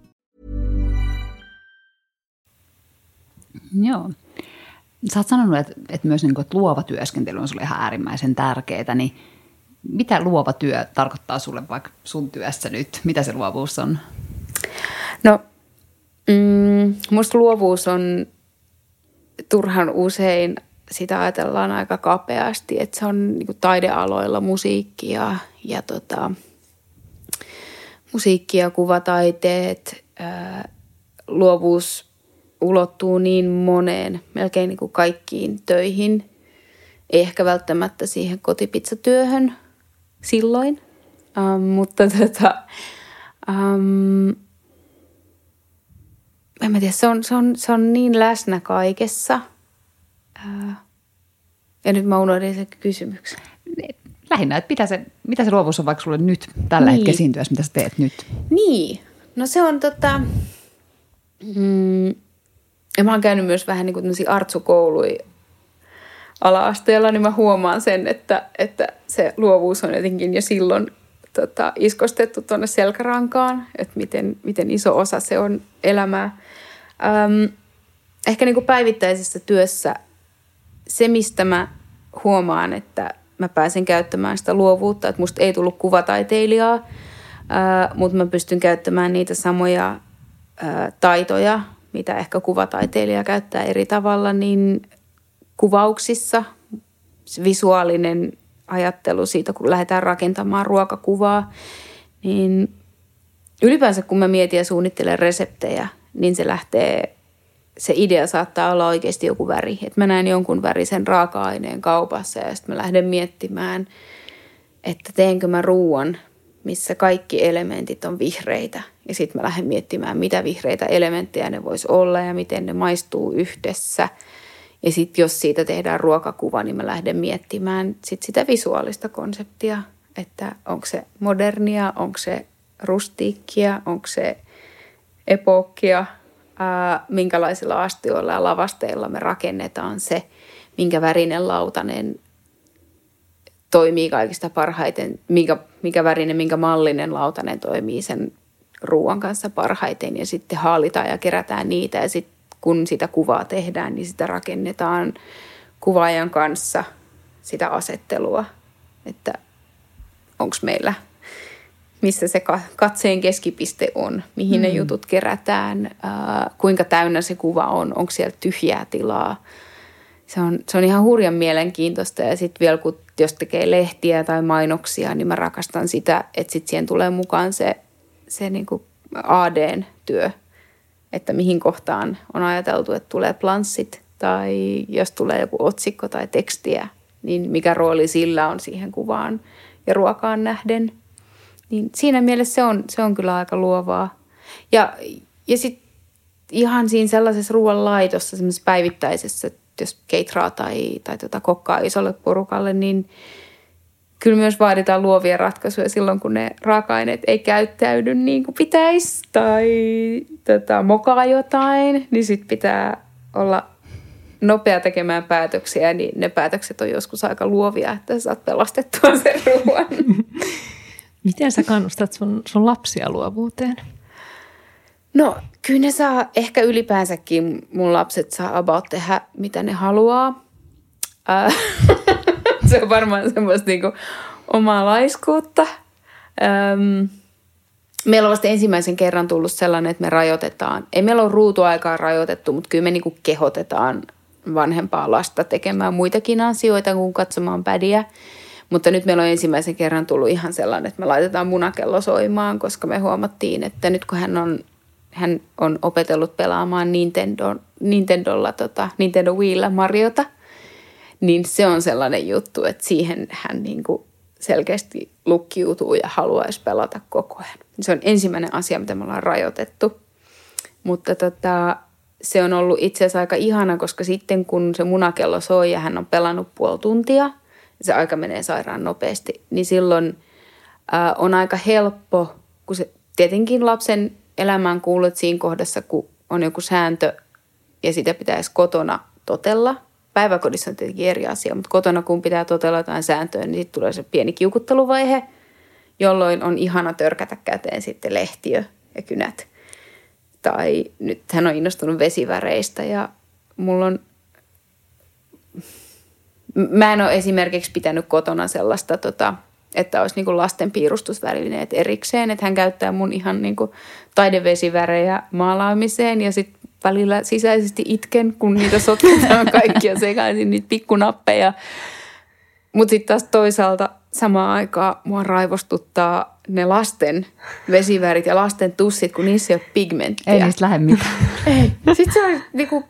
Joo. Sä oot sanonut, että, että myös niin kuin, että luova työskentely on sulle ihan äärimmäisen tärkeää, niin mitä luova työ tarkoittaa sulle vaikka sun työssä nyt? Mitä se luovuus on? No, mm, musta luovuus on turhan usein, sitä ajatellaan aika kapeasti, että se on niin taidealoilla musiikkia ja tota, musiikkia, kuvataiteet, ää, luovuus ulottuu niin moneen, melkein niin kuin kaikkiin töihin. Ei ehkä välttämättä siihen kotipizzatyöhön silloin, ähm, mutta tota, ähm, en mä tiedä, se on, se on, se on niin läsnä kaikessa. Äh, ja nyt mä unohdin sen kysymyksen. Lähinnä, että mitä se, mitä se luovuus on vaikka sulle nyt tällä niin. hetkellä siinä työssä, mitä sä teet nyt? Niin, no se on tota, mm, ja mä oon käynyt myös vähän niin kuin artsukouluja ala-asteella, niin mä huomaan sen, että, että se luovuus on jotenkin jo silloin tota, iskostettu tuonne selkärankaan, että miten, miten iso osa se on elämää. Öm, ehkä niin kuin päivittäisessä työssä se, mistä mä huomaan, että mä pääsen käyttämään sitä luovuutta, että musta ei tullut kuvataiteilijaa, mutta mä pystyn käyttämään niitä samoja ää, taitoja, mitä ehkä kuvataiteilija käyttää eri tavalla, niin kuvauksissa visuaalinen ajattelu siitä, kun lähdetään rakentamaan ruokakuvaa, niin ylipäänsä kun mä mietin ja suunnittelen reseptejä, niin se lähtee, se idea saattaa olla oikeasti joku väri. Että mä näen jonkun värisen raaka-aineen kaupassa ja sitten mä lähden miettimään, että teenkö mä ruuan, missä kaikki elementit on vihreitä. Ja sitten mä lähden miettimään, mitä vihreitä elementtejä ne vois olla ja miten ne maistuu yhdessä. Ja sitten jos siitä tehdään ruokakuva, niin mä lähden miettimään sit sitä visuaalista konseptia, että onko se modernia, onko se rustiikkia, onko se epokkia, minkälaisilla astioilla ja lavasteilla me rakennetaan se, minkä värinen lautanen toimii kaikista parhaiten, minkä, mikä värinen, minkä mallinen lautanen toimii sen ruoan kanssa parhaiten ja sitten haalitaan ja kerätään niitä ja sitten kun sitä kuvaa tehdään, niin sitä rakennetaan kuvaajan kanssa sitä asettelua, että onko meillä, missä se katseen keskipiste on, mihin mm. ne jutut kerätään, ää, kuinka täynnä se kuva on, onko siellä tyhjää tilaa. Se on, se on ihan hurjan mielenkiintoista ja sitten vielä kun jos tekee lehtiä tai mainoksia, niin mä rakastan sitä, että sitten siihen tulee mukaan se, se niin AD-työ, että mihin kohtaan on ajateltu, että tulee planssit tai jos tulee joku otsikko tai tekstiä, niin mikä rooli sillä on siihen kuvaan ja ruokaan nähden. Niin siinä mielessä se on, se on kyllä aika luovaa. Ja, ja sitten ihan siinä sellaisessa ruoanlaitossa, semmoisessa päivittäisessä, jos keitraa tai, tai tota kokkaa isolle porukalle, niin kyllä myös vaaditaan luovia ratkaisuja silloin, kun ne raaka-aineet ei käyttäydy niin kuin pitäisi tai tota, mokaa jotain, niin sitten pitää olla nopea tekemään päätöksiä, niin ne päätökset on joskus aika luovia, että saat pelastettua sen ruoan. Miten sä kannustat sun, sun lapsia luovuuteen? No kyllä ne saa, ehkä ylipäänsäkin mun lapset saa about tehdä mitä ne haluaa. Äh, se on varmaan semmoista niinku omaa laiskuutta. Ähm, meillä on vasta ensimmäisen kerran tullut sellainen, että me rajoitetaan. Ei meillä ole ruutuaikaa rajoitettu, mutta kyllä me niinku kehotetaan vanhempaa lasta tekemään muitakin asioita kuin katsomaan pädiä. Mutta nyt meillä on ensimmäisen kerran tullut ihan sellainen, että me laitetaan munakello soimaan, koska me huomattiin, että nyt kun hän on hän on opetellut pelaamaan Nintendo, Nintendolla, tota, Nintendo Wiillä Mariota, niin se on sellainen juttu, että siihen hän niin kuin selkeästi lukkiutuu ja haluaisi pelata koko ajan. Se on ensimmäinen asia, mitä me ollaan rajoitettu. Mutta tota, se on ollut itse asiassa aika ihana, koska sitten kun se munakello soi ja hän on pelannut puoli tuntia, se aika menee sairaan nopeasti, niin silloin ää, on aika helppo, kun se tietenkin lapsen elämään kuuluu, että siinä kohdassa, kun on joku sääntö ja sitä pitäisi kotona totella. Päiväkodissa on tietenkin eri asia, mutta kotona kun pitää totella jotain sääntöä, niin sitten tulee se pieni kiukutteluvaihe, jolloin on ihana törkätä käteen sitten lehtiö ja kynät. Tai nyt hän on innostunut vesiväreistä ja mulla on Mä en ole esimerkiksi pitänyt kotona sellaista, tota, että olisi niin lasten piirustusvälineet erikseen. Että hän käyttää mun ihan niin taidevesivärejä maalaamiseen ja sitten välillä sisäisesti itken, kun niitä sotketaan kaikkia sekaisin, niitä pikkunappeja. Mutta sitten taas toisaalta samaan aikaan mua raivostuttaa ne lasten vesivärit ja lasten tussit, kun niissä ei ole pigmenttiä. Ei niistä lähde mitään. ei. Sitten se on niinku,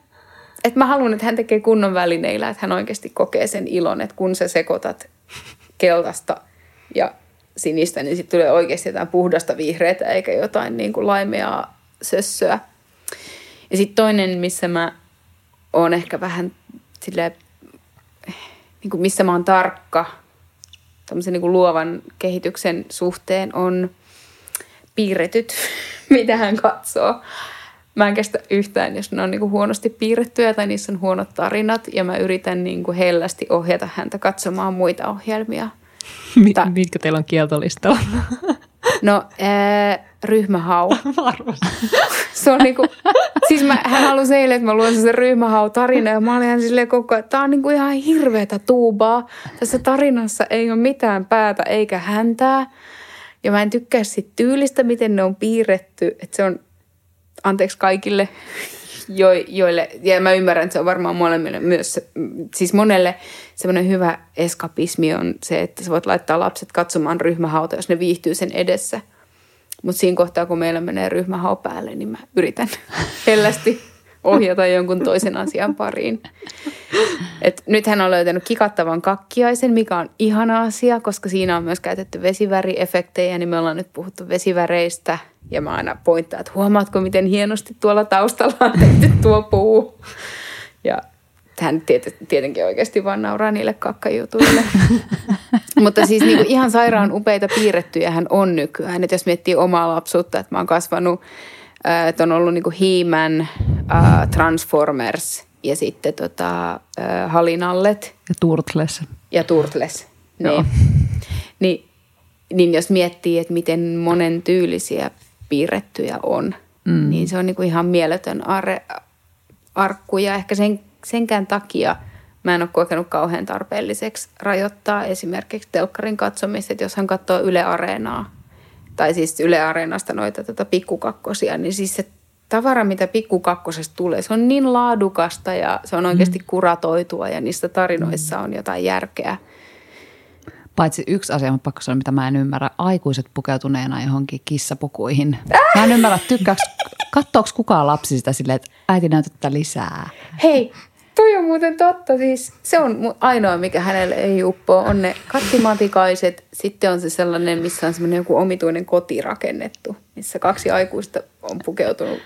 että mä haluan, että hän tekee kunnon välineillä, että hän oikeasti kokee sen ilon, että kun sä sekoitat keltaista ja sinistä, niin sitten tulee oikeasti jotain puhdasta vihreätä eikä jotain niin kuin laimeaa sössöä. Ja sitten toinen, missä mä oon ehkä vähän silleen, niin kuin missä mä oon tarkka tämmöisen niin kuin luovan kehityksen suhteen on piirretyt, mitä hän katsoo. Mä en kestä yhtään, jos ne on niin kuin huonosti piirrettyjä tai niissä on huonot tarinat ja mä yritän niin kuin hellästi ohjata häntä katsomaan muita ohjelmia. Mit, mitkä teillä on kieltolistalla? No, ää, ryhmähau. Se on niinku, siis mä, hän halusi eilen, että mä luen sen ryhmähau tarina ja mä olin ihan silleen koko ajan, että tää on niinku ihan hirveätä tuubaa. Tässä tarinassa ei ole mitään päätä eikä häntää. Ja mä en tykkää sit tyylistä, miten ne on piirretty. Että se on, anteeksi kaikille, jo, joille, ja mä ymmärrän, että se on varmaan molemmille myös, siis monelle semmoinen hyvä eskapismi on se, että sä voit laittaa lapset katsomaan ryhmähauta, jos ne viihtyy sen edessä. Mutta siinä kohtaa, kun meillä menee ryhmähau päälle, niin mä yritän hellästi ohjata jonkun toisen asian pariin. Et nyt hän on löytänyt kikattavan kakkiaisen, mikä on ihana asia, koska siinä on myös käytetty vesiväriefektejä, niin me ollaan nyt puhuttu vesiväreistä. Ja mä aina pointtaan, että huomaatko, miten hienosti tuolla taustalla on tehty tuo puu. Ja hän tietenkin oikeasti vaan nauraa niille kakkajutuille. Mutta siis niin kuin ihan sairaan upeita piirrettyjä hän on nykyään. Että jos miettii omaa lapsuutta, että mä oon kasvanut, että on ollut niin kuin He-Man, Transformers ja sitten tota, Halinallet. Ja Turtles. Ja Turtles, niin. niin. Niin jos miettii, että miten monen tyylisiä piirrettyjä on, mm. niin se on niin kuin ihan mieletön are, arkku. Ja ehkä sen, senkään takia mä en ole kokenut kauhean tarpeelliseksi rajoittaa esimerkiksi telkkarin katsomista, että jos hän katsoo Yle Areenaa, tai siis Yle Areenasta noita tota pikkukakkosia, niin siis se tavara, mitä pikkukakkosesta tulee, se on niin laadukasta ja se on oikeasti mm. kuratoitua ja niissä tarinoissa on jotain järkeä. Paitsi yksi asia, mutta pakko sanoa, mitä mä en ymmärrä. Aikuiset pukeutuneena johonkin kissapukuihin. Mä en ymmärrä, tykkääks, katsoako kukaan lapsi sitä silleen, että äiti näytettä lisää? Hei, toi on muuten totta. Siis se on ainoa, mikä hänelle ei uppoa, on ne kattimatikaiset. Sitten on se sellainen, missä on semmoinen joku omituinen koti rakennettu, missä kaksi aikuista on pukeutunut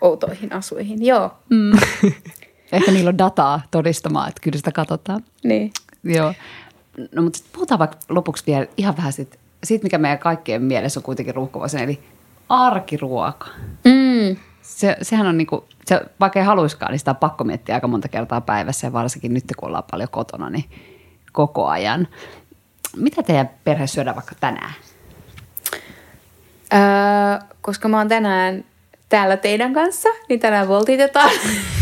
outoihin asuihin. Joo. Mm. Ehkä niillä on dataa todistamaan, että kyllä sitä katsotaan. Niin. Joo. No mutta puhutaan vaikka lopuksi vielä ihan vähän siitä, siitä mikä meidän kaikkien mielessä on kuitenkin ruuhkavaisen, eli arkiruoka. Mm. Se, sehän on niinku, se, vaikka ei haluiskaan, niin sitä on pakko miettiä aika monta kertaa päivässä ja varsinkin nyt kun ollaan paljon kotona, niin koko ajan. Mitä teidän perhe syödään vaikka tänään? Öö, koska mä oon tänään täällä teidän kanssa, niin tänään voltitetaan,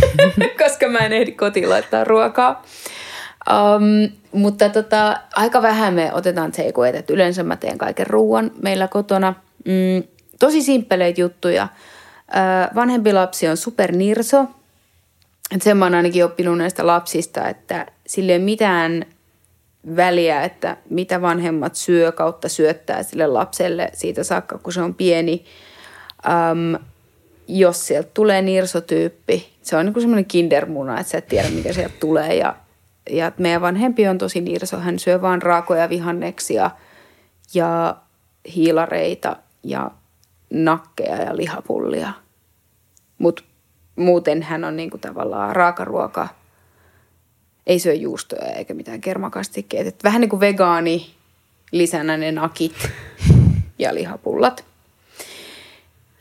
koska mä en ehdi kotiin laittaa ruokaa. Um, mutta tota, aika vähän me otetaan takeawayta, että yleensä mä teen kaiken ruoan meillä kotona. Mm, tosi simppeleitä juttuja. Ö, vanhempi lapsi on supernirso. Et sen mä oon ainakin oppinut näistä lapsista, että sille ei mitään väliä, että mitä vanhemmat syö kautta syöttää sille lapselle siitä saakka, kun se on pieni. Um, jos sieltä tulee nirsotyyppi, se on niin semmoinen kindermuna, että sä et tiedä, mikä sieltä tulee. Ja, ja meidän vanhempi on tosi nirso. Hän syö vaan raakoja vihanneksia ja hiilareita ja nakkeja ja lihapullia. Mutta muuten hän on niin kuin tavallaan raakaruoka, ei syö juustoja eikä mitään kermakastikkeita. Vähän niin kuin vegaani lisänä ne nakit ja lihapullat.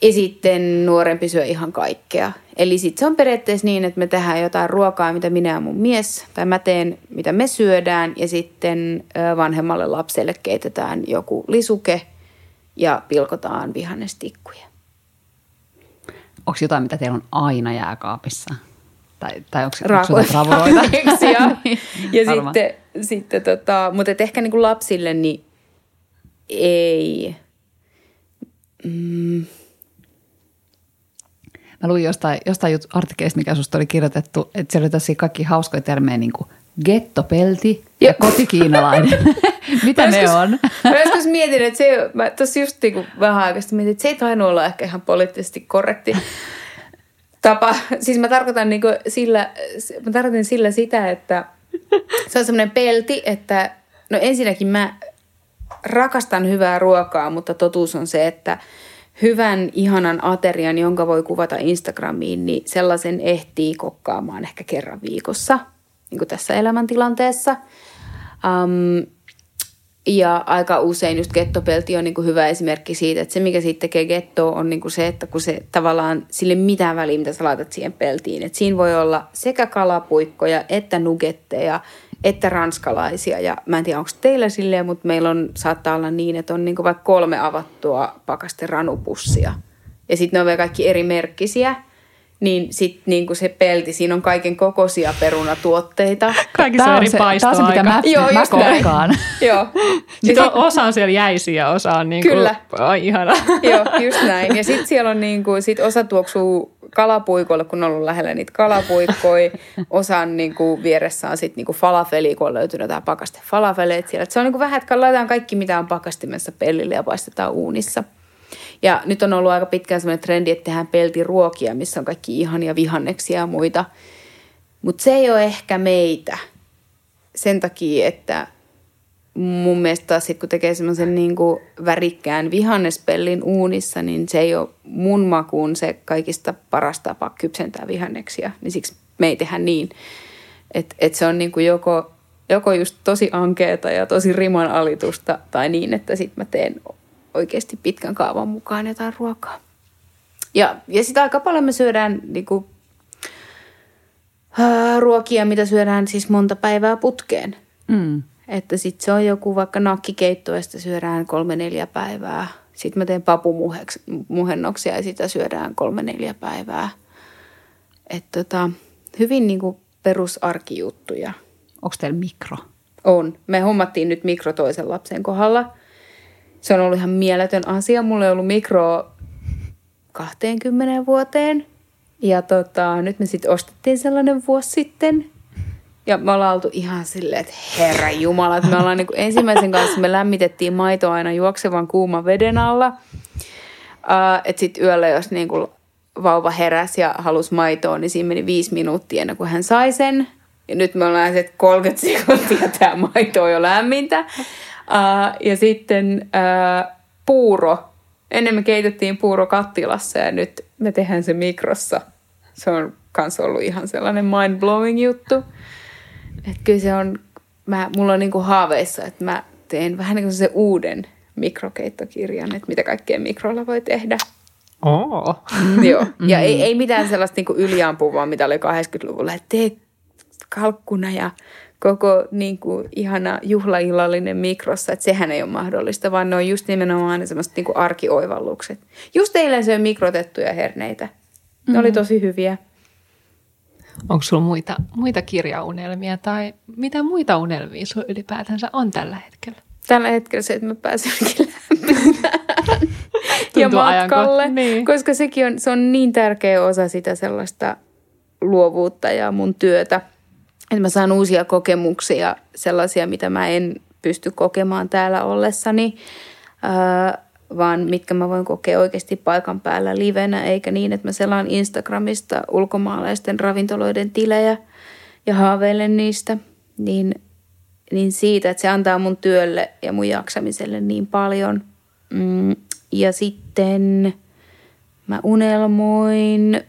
Ja sitten nuorempi syö ihan kaikkea. Eli sitten se on periaatteessa niin, että me tehdään jotain ruokaa, mitä minä ja mun mies, tai mä teen, mitä me syödään, ja sitten vanhemmalle lapselle keitetään joku lisuke ja pilkotaan vihannestikkuja. Onko jotain, mitä teillä on aina jääkaapissa? Tai, tai onko, onko ravuroita? ja, ja Varmaan. sitten, sitten tota, mutta et ehkä niinku lapsille niin ei. Mm, Mä luin jostain, jostain jut- artikkelista, mikä susta oli kirjoitettu, että siellä oli tosi kaikki hauskoja termejä, niin kuin gettopelti ja kotikiinalainen. Mitä Mä ne joskus- on? Mä joskus mietin, että se, mä tuossa just niinku vähän aikaista mietin, että se ei tainnut olla ehkä ihan poliittisesti korrekti tapa. Siis mä tarkoitan, niinku sillä, mä tarkoitan sillä sitä, että se on semmoinen pelti, että no ensinnäkin mä rakastan hyvää ruokaa, mutta totuus on se, että hyvän, ihanan aterian, jonka voi kuvata Instagramiin, niin sellaisen ehtii kokkaamaan ehkä kerran viikossa, niin kuin tässä elämäntilanteessa. Um, ja aika usein just gettopelti on niin kuin hyvä esimerkki siitä, että se mikä siitä tekee gettoa on niin kuin se, että kun se tavallaan sille mitään väliä, mitä sä laitat siihen peltiin. Että siinä voi olla sekä kalapuikkoja, että nugetteja, että ranskalaisia. Ja mä en tiedä, onko teillä silleen, mutta meillä on, saattaa olla niin, että on niin kuin vaikka kolme avattua pakasten ranupussia. Ja sitten ne on vielä kaikki eri merkkisiä. Niin sitten niin kuin se pelti, siinä on kaiken kokoisia perunatuotteita. Kaikissa Tää on eri se, tää on se, mitä mä, Joo, mä kokkaan. Joo. Sitten on, osa on siellä jäisiä ja osa on niin kuin, Kyllä. ai ihana. Joo, just näin. Ja sitten siellä on niinku, sit osa tuoksuu kalapuikoille, kun on ollut lähellä niitä kalapuikkoja. Osan niinku vieressä on sitten niinku falafeli, kun on löytynyt jotain pakaste falafeleita siellä. Et se on niinku vähän, että laitetaan kaikki, mitä on pakastimessa pellille ja paistetaan uunissa. Ja nyt on ollut aika pitkään sellainen trendi, että tehdään peltiruokia, missä on kaikki ihania vihanneksia ja muita. Mutta se ei ole ehkä meitä sen takia, että mun mielestä taas sit, kun tekee semmoisen niin värikkään vihannespellin uunissa, niin se ei ole mun makuun se kaikista paras tapa kypsentää vihanneksia. Niin siksi me ei tehdä niin. Että et se on niin kuin joko, joko just tosi ankeeta ja tosi riman alitusta tai niin, että sitten mä teen oikeasti pitkän kaavan mukaan jotain ruokaa. Ja, ja sitten aika paljon me syödään niin kuin, ää, ruokia, mitä syödään siis monta päivää putkeen. Mm. Että sitten se on joku vaikka nakkikeitto ja sitä syödään kolme neljä päivää. Sitten mä teen papumuhennoksia ja sitä syödään kolme neljä päivää. Että tota, hyvin niinku perusarkijuttuja Onko teillä mikro? on. Me hommattiin nyt mikro toisen lapsen kohdalla. Se on ollut ihan mieletön asia. Mulla ei ollut mikro 20 vuoteen. Ja tota, nyt me sitten ostettiin sellainen vuosi sitten. Ja me ollaan oltu ihan silleen, että herra jumala, että me ollaan niin ensimmäisen kanssa, me lämmitettiin maitoa aina juoksevan kuuman veden alla. Uh, että sitten yöllä, jos niin kuin vauva heräsi ja halusi maitoa, niin siinä meni viisi minuuttia ennen kuin hän sai sen. Ja nyt me ollaan se, että 30 sekuntia tämä maito on jo lämmintä. Uh, ja sitten uh, puuro. Ennen me keitettiin puuro kattilassa ja nyt me tehdään se mikrossa. Se on myös ollut ihan sellainen mind-blowing juttu. Että kyllä se on, mä, mulla on niinku haaveissa, että mä teen vähän niin kuin se uuden mikrokeittokirjan, että mitä kaikkea mikrolla voi tehdä. Oo. Joo. Ja ei, ei mitään sellaista niinku yliampuvaa, mitä oli 80-luvulla, että tee kalkkuna ja koko niinku ihana juhlaillallinen mikrossa, että sehän ei ole mahdollista, vaan ne on just nimenomaan ne semmoiset niinku arkioivallukset. Just eilen söin mikrotettuja herneitä. Ne oli tosi hyviä. Onko sulla muita, muita kirjaunelmia tai mitä muita unelmia sulla ylipäätänsä on tällä hetkellä? Tällä hetkellä se, että mä pääsen lämpimään ja matkalle, ajanko- niin. koska sekin on, se on niin tärkeä osa sitä sellaista luovuutta ja mun työtä, että mä saan uusia kokemuksia, sellaisia, mitä mä en pysty kokemaan täällä ollessani, ää, vaan mitkä mä voin kokea oikeasti paikan päällä livenä, eikä niin, että mä selaan Instagramista ulkomaalaisten ravintoloiden tilejä ja haaveilen niistä, niin niin siitä, että se antaa mun työlle ja mun jaksamiselle niin paljon. Mm, ja sitten mä unelmoin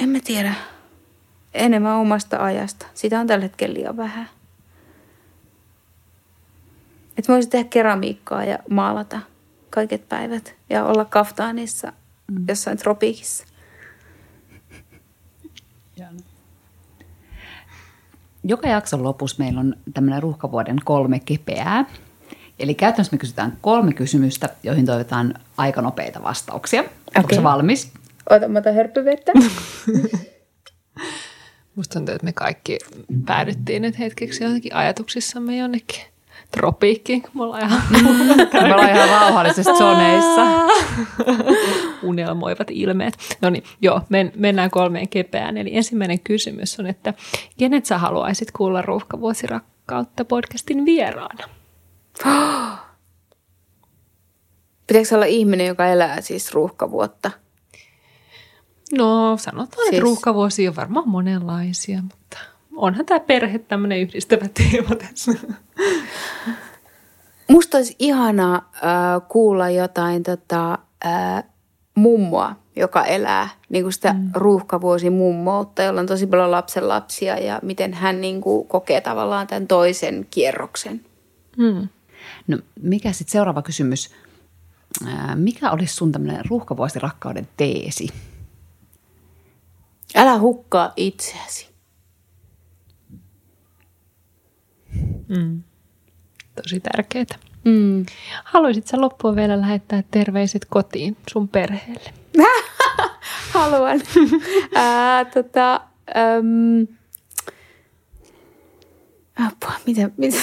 En mä tiedä. Enemmän omasta ajasta. Sitä on tällä hetkellä liian vähän. Että mä voisin tehdä keramiikkaa ja maalata kaiket päivät ja olla kaftaanissa mm. jossain tropiikissa. Joka jakson lopussa meillä on tämmöinen ruuhkavuoden kolme kepeää. Eli käytännössä me kysytään kolme kysymystä, joihin toivotaan aika nopeita vastauksia. Okay. Onko se valmis? Ota mä hörppyvettä. Musta tuntuu, että me kaikki päädyttiin nyt hetkeksi jotenkin ajatuksissamme jonnekin tropiikkiin, kun me ollaan ihan, me ollaan ihan rauhallisessa zoneissa. Unelmoivat ilmeet. No niin, joo, men, mennään kolmeen kepeään. Eli ensimmäinen kysymys on, että kenet sä haluaisit kuulla Ruuhkavuosirakkautta podcastin vieraana? Pitäisikö olla ihminen, joka elää siis ruuhkavuotta? No sanotaan, siis... että ruuhkavuosia on varmaan monenlaisia, mutta onhan tämä perhe tämmöinen yhdistävä teema tässä. Musta olisi ihanaa äh, kuulla jotain tota, äh, mummoa, joka elää niin kuin sitä mm. ruuhkavuosi mummoutta, jolla on tosi paljon lapsen lapsia ja miten hän niin kuin, kokee tavallaan tämän toisen kierroksen. Mm. No mikä sitten seuraava kysymys? Äh, mikä olisi sun tämmöinen ruuhkavuosi rakkauden teesi? Älä hukkaa itseäsi. Mm. Tosi tärkeää. Mm. Haluaisit sä loppua vielä lähettää terveiset kotiin sun perheelle? Haluan. Ää, tota, äm, apua, mitä, mitä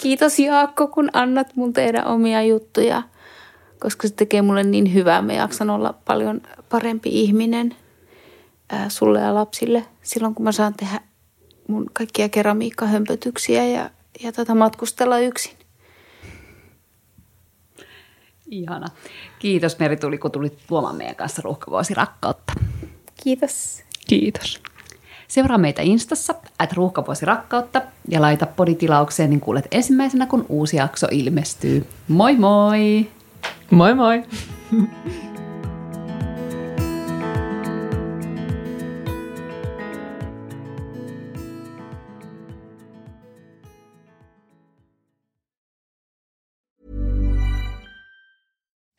Kiitos Jaakko, kun annat mun tehdä omia juttuja, koska se tekee mulle niin hyvää. Mä jaksan olla paljon parempi ihminen ää, sulle ja lapsille silloin, kun mä saan tehdä mun kaikkia keramiikkahömpötyksiä ja, ja tota matkustella yksin. Ihana. Kiitos Meri tuli, kun tulit tuomaan meidän kanssa ruuhkavuosi rakkautta. Kiitos. Kiitos. Seuraa meitä Instassa, että ruuhkavuosi rakkautta ja laita poditilaukseen, niin kuulet ensimmäisenä, kun uusi jakso ilmestyy. Moi moi! Moi moi!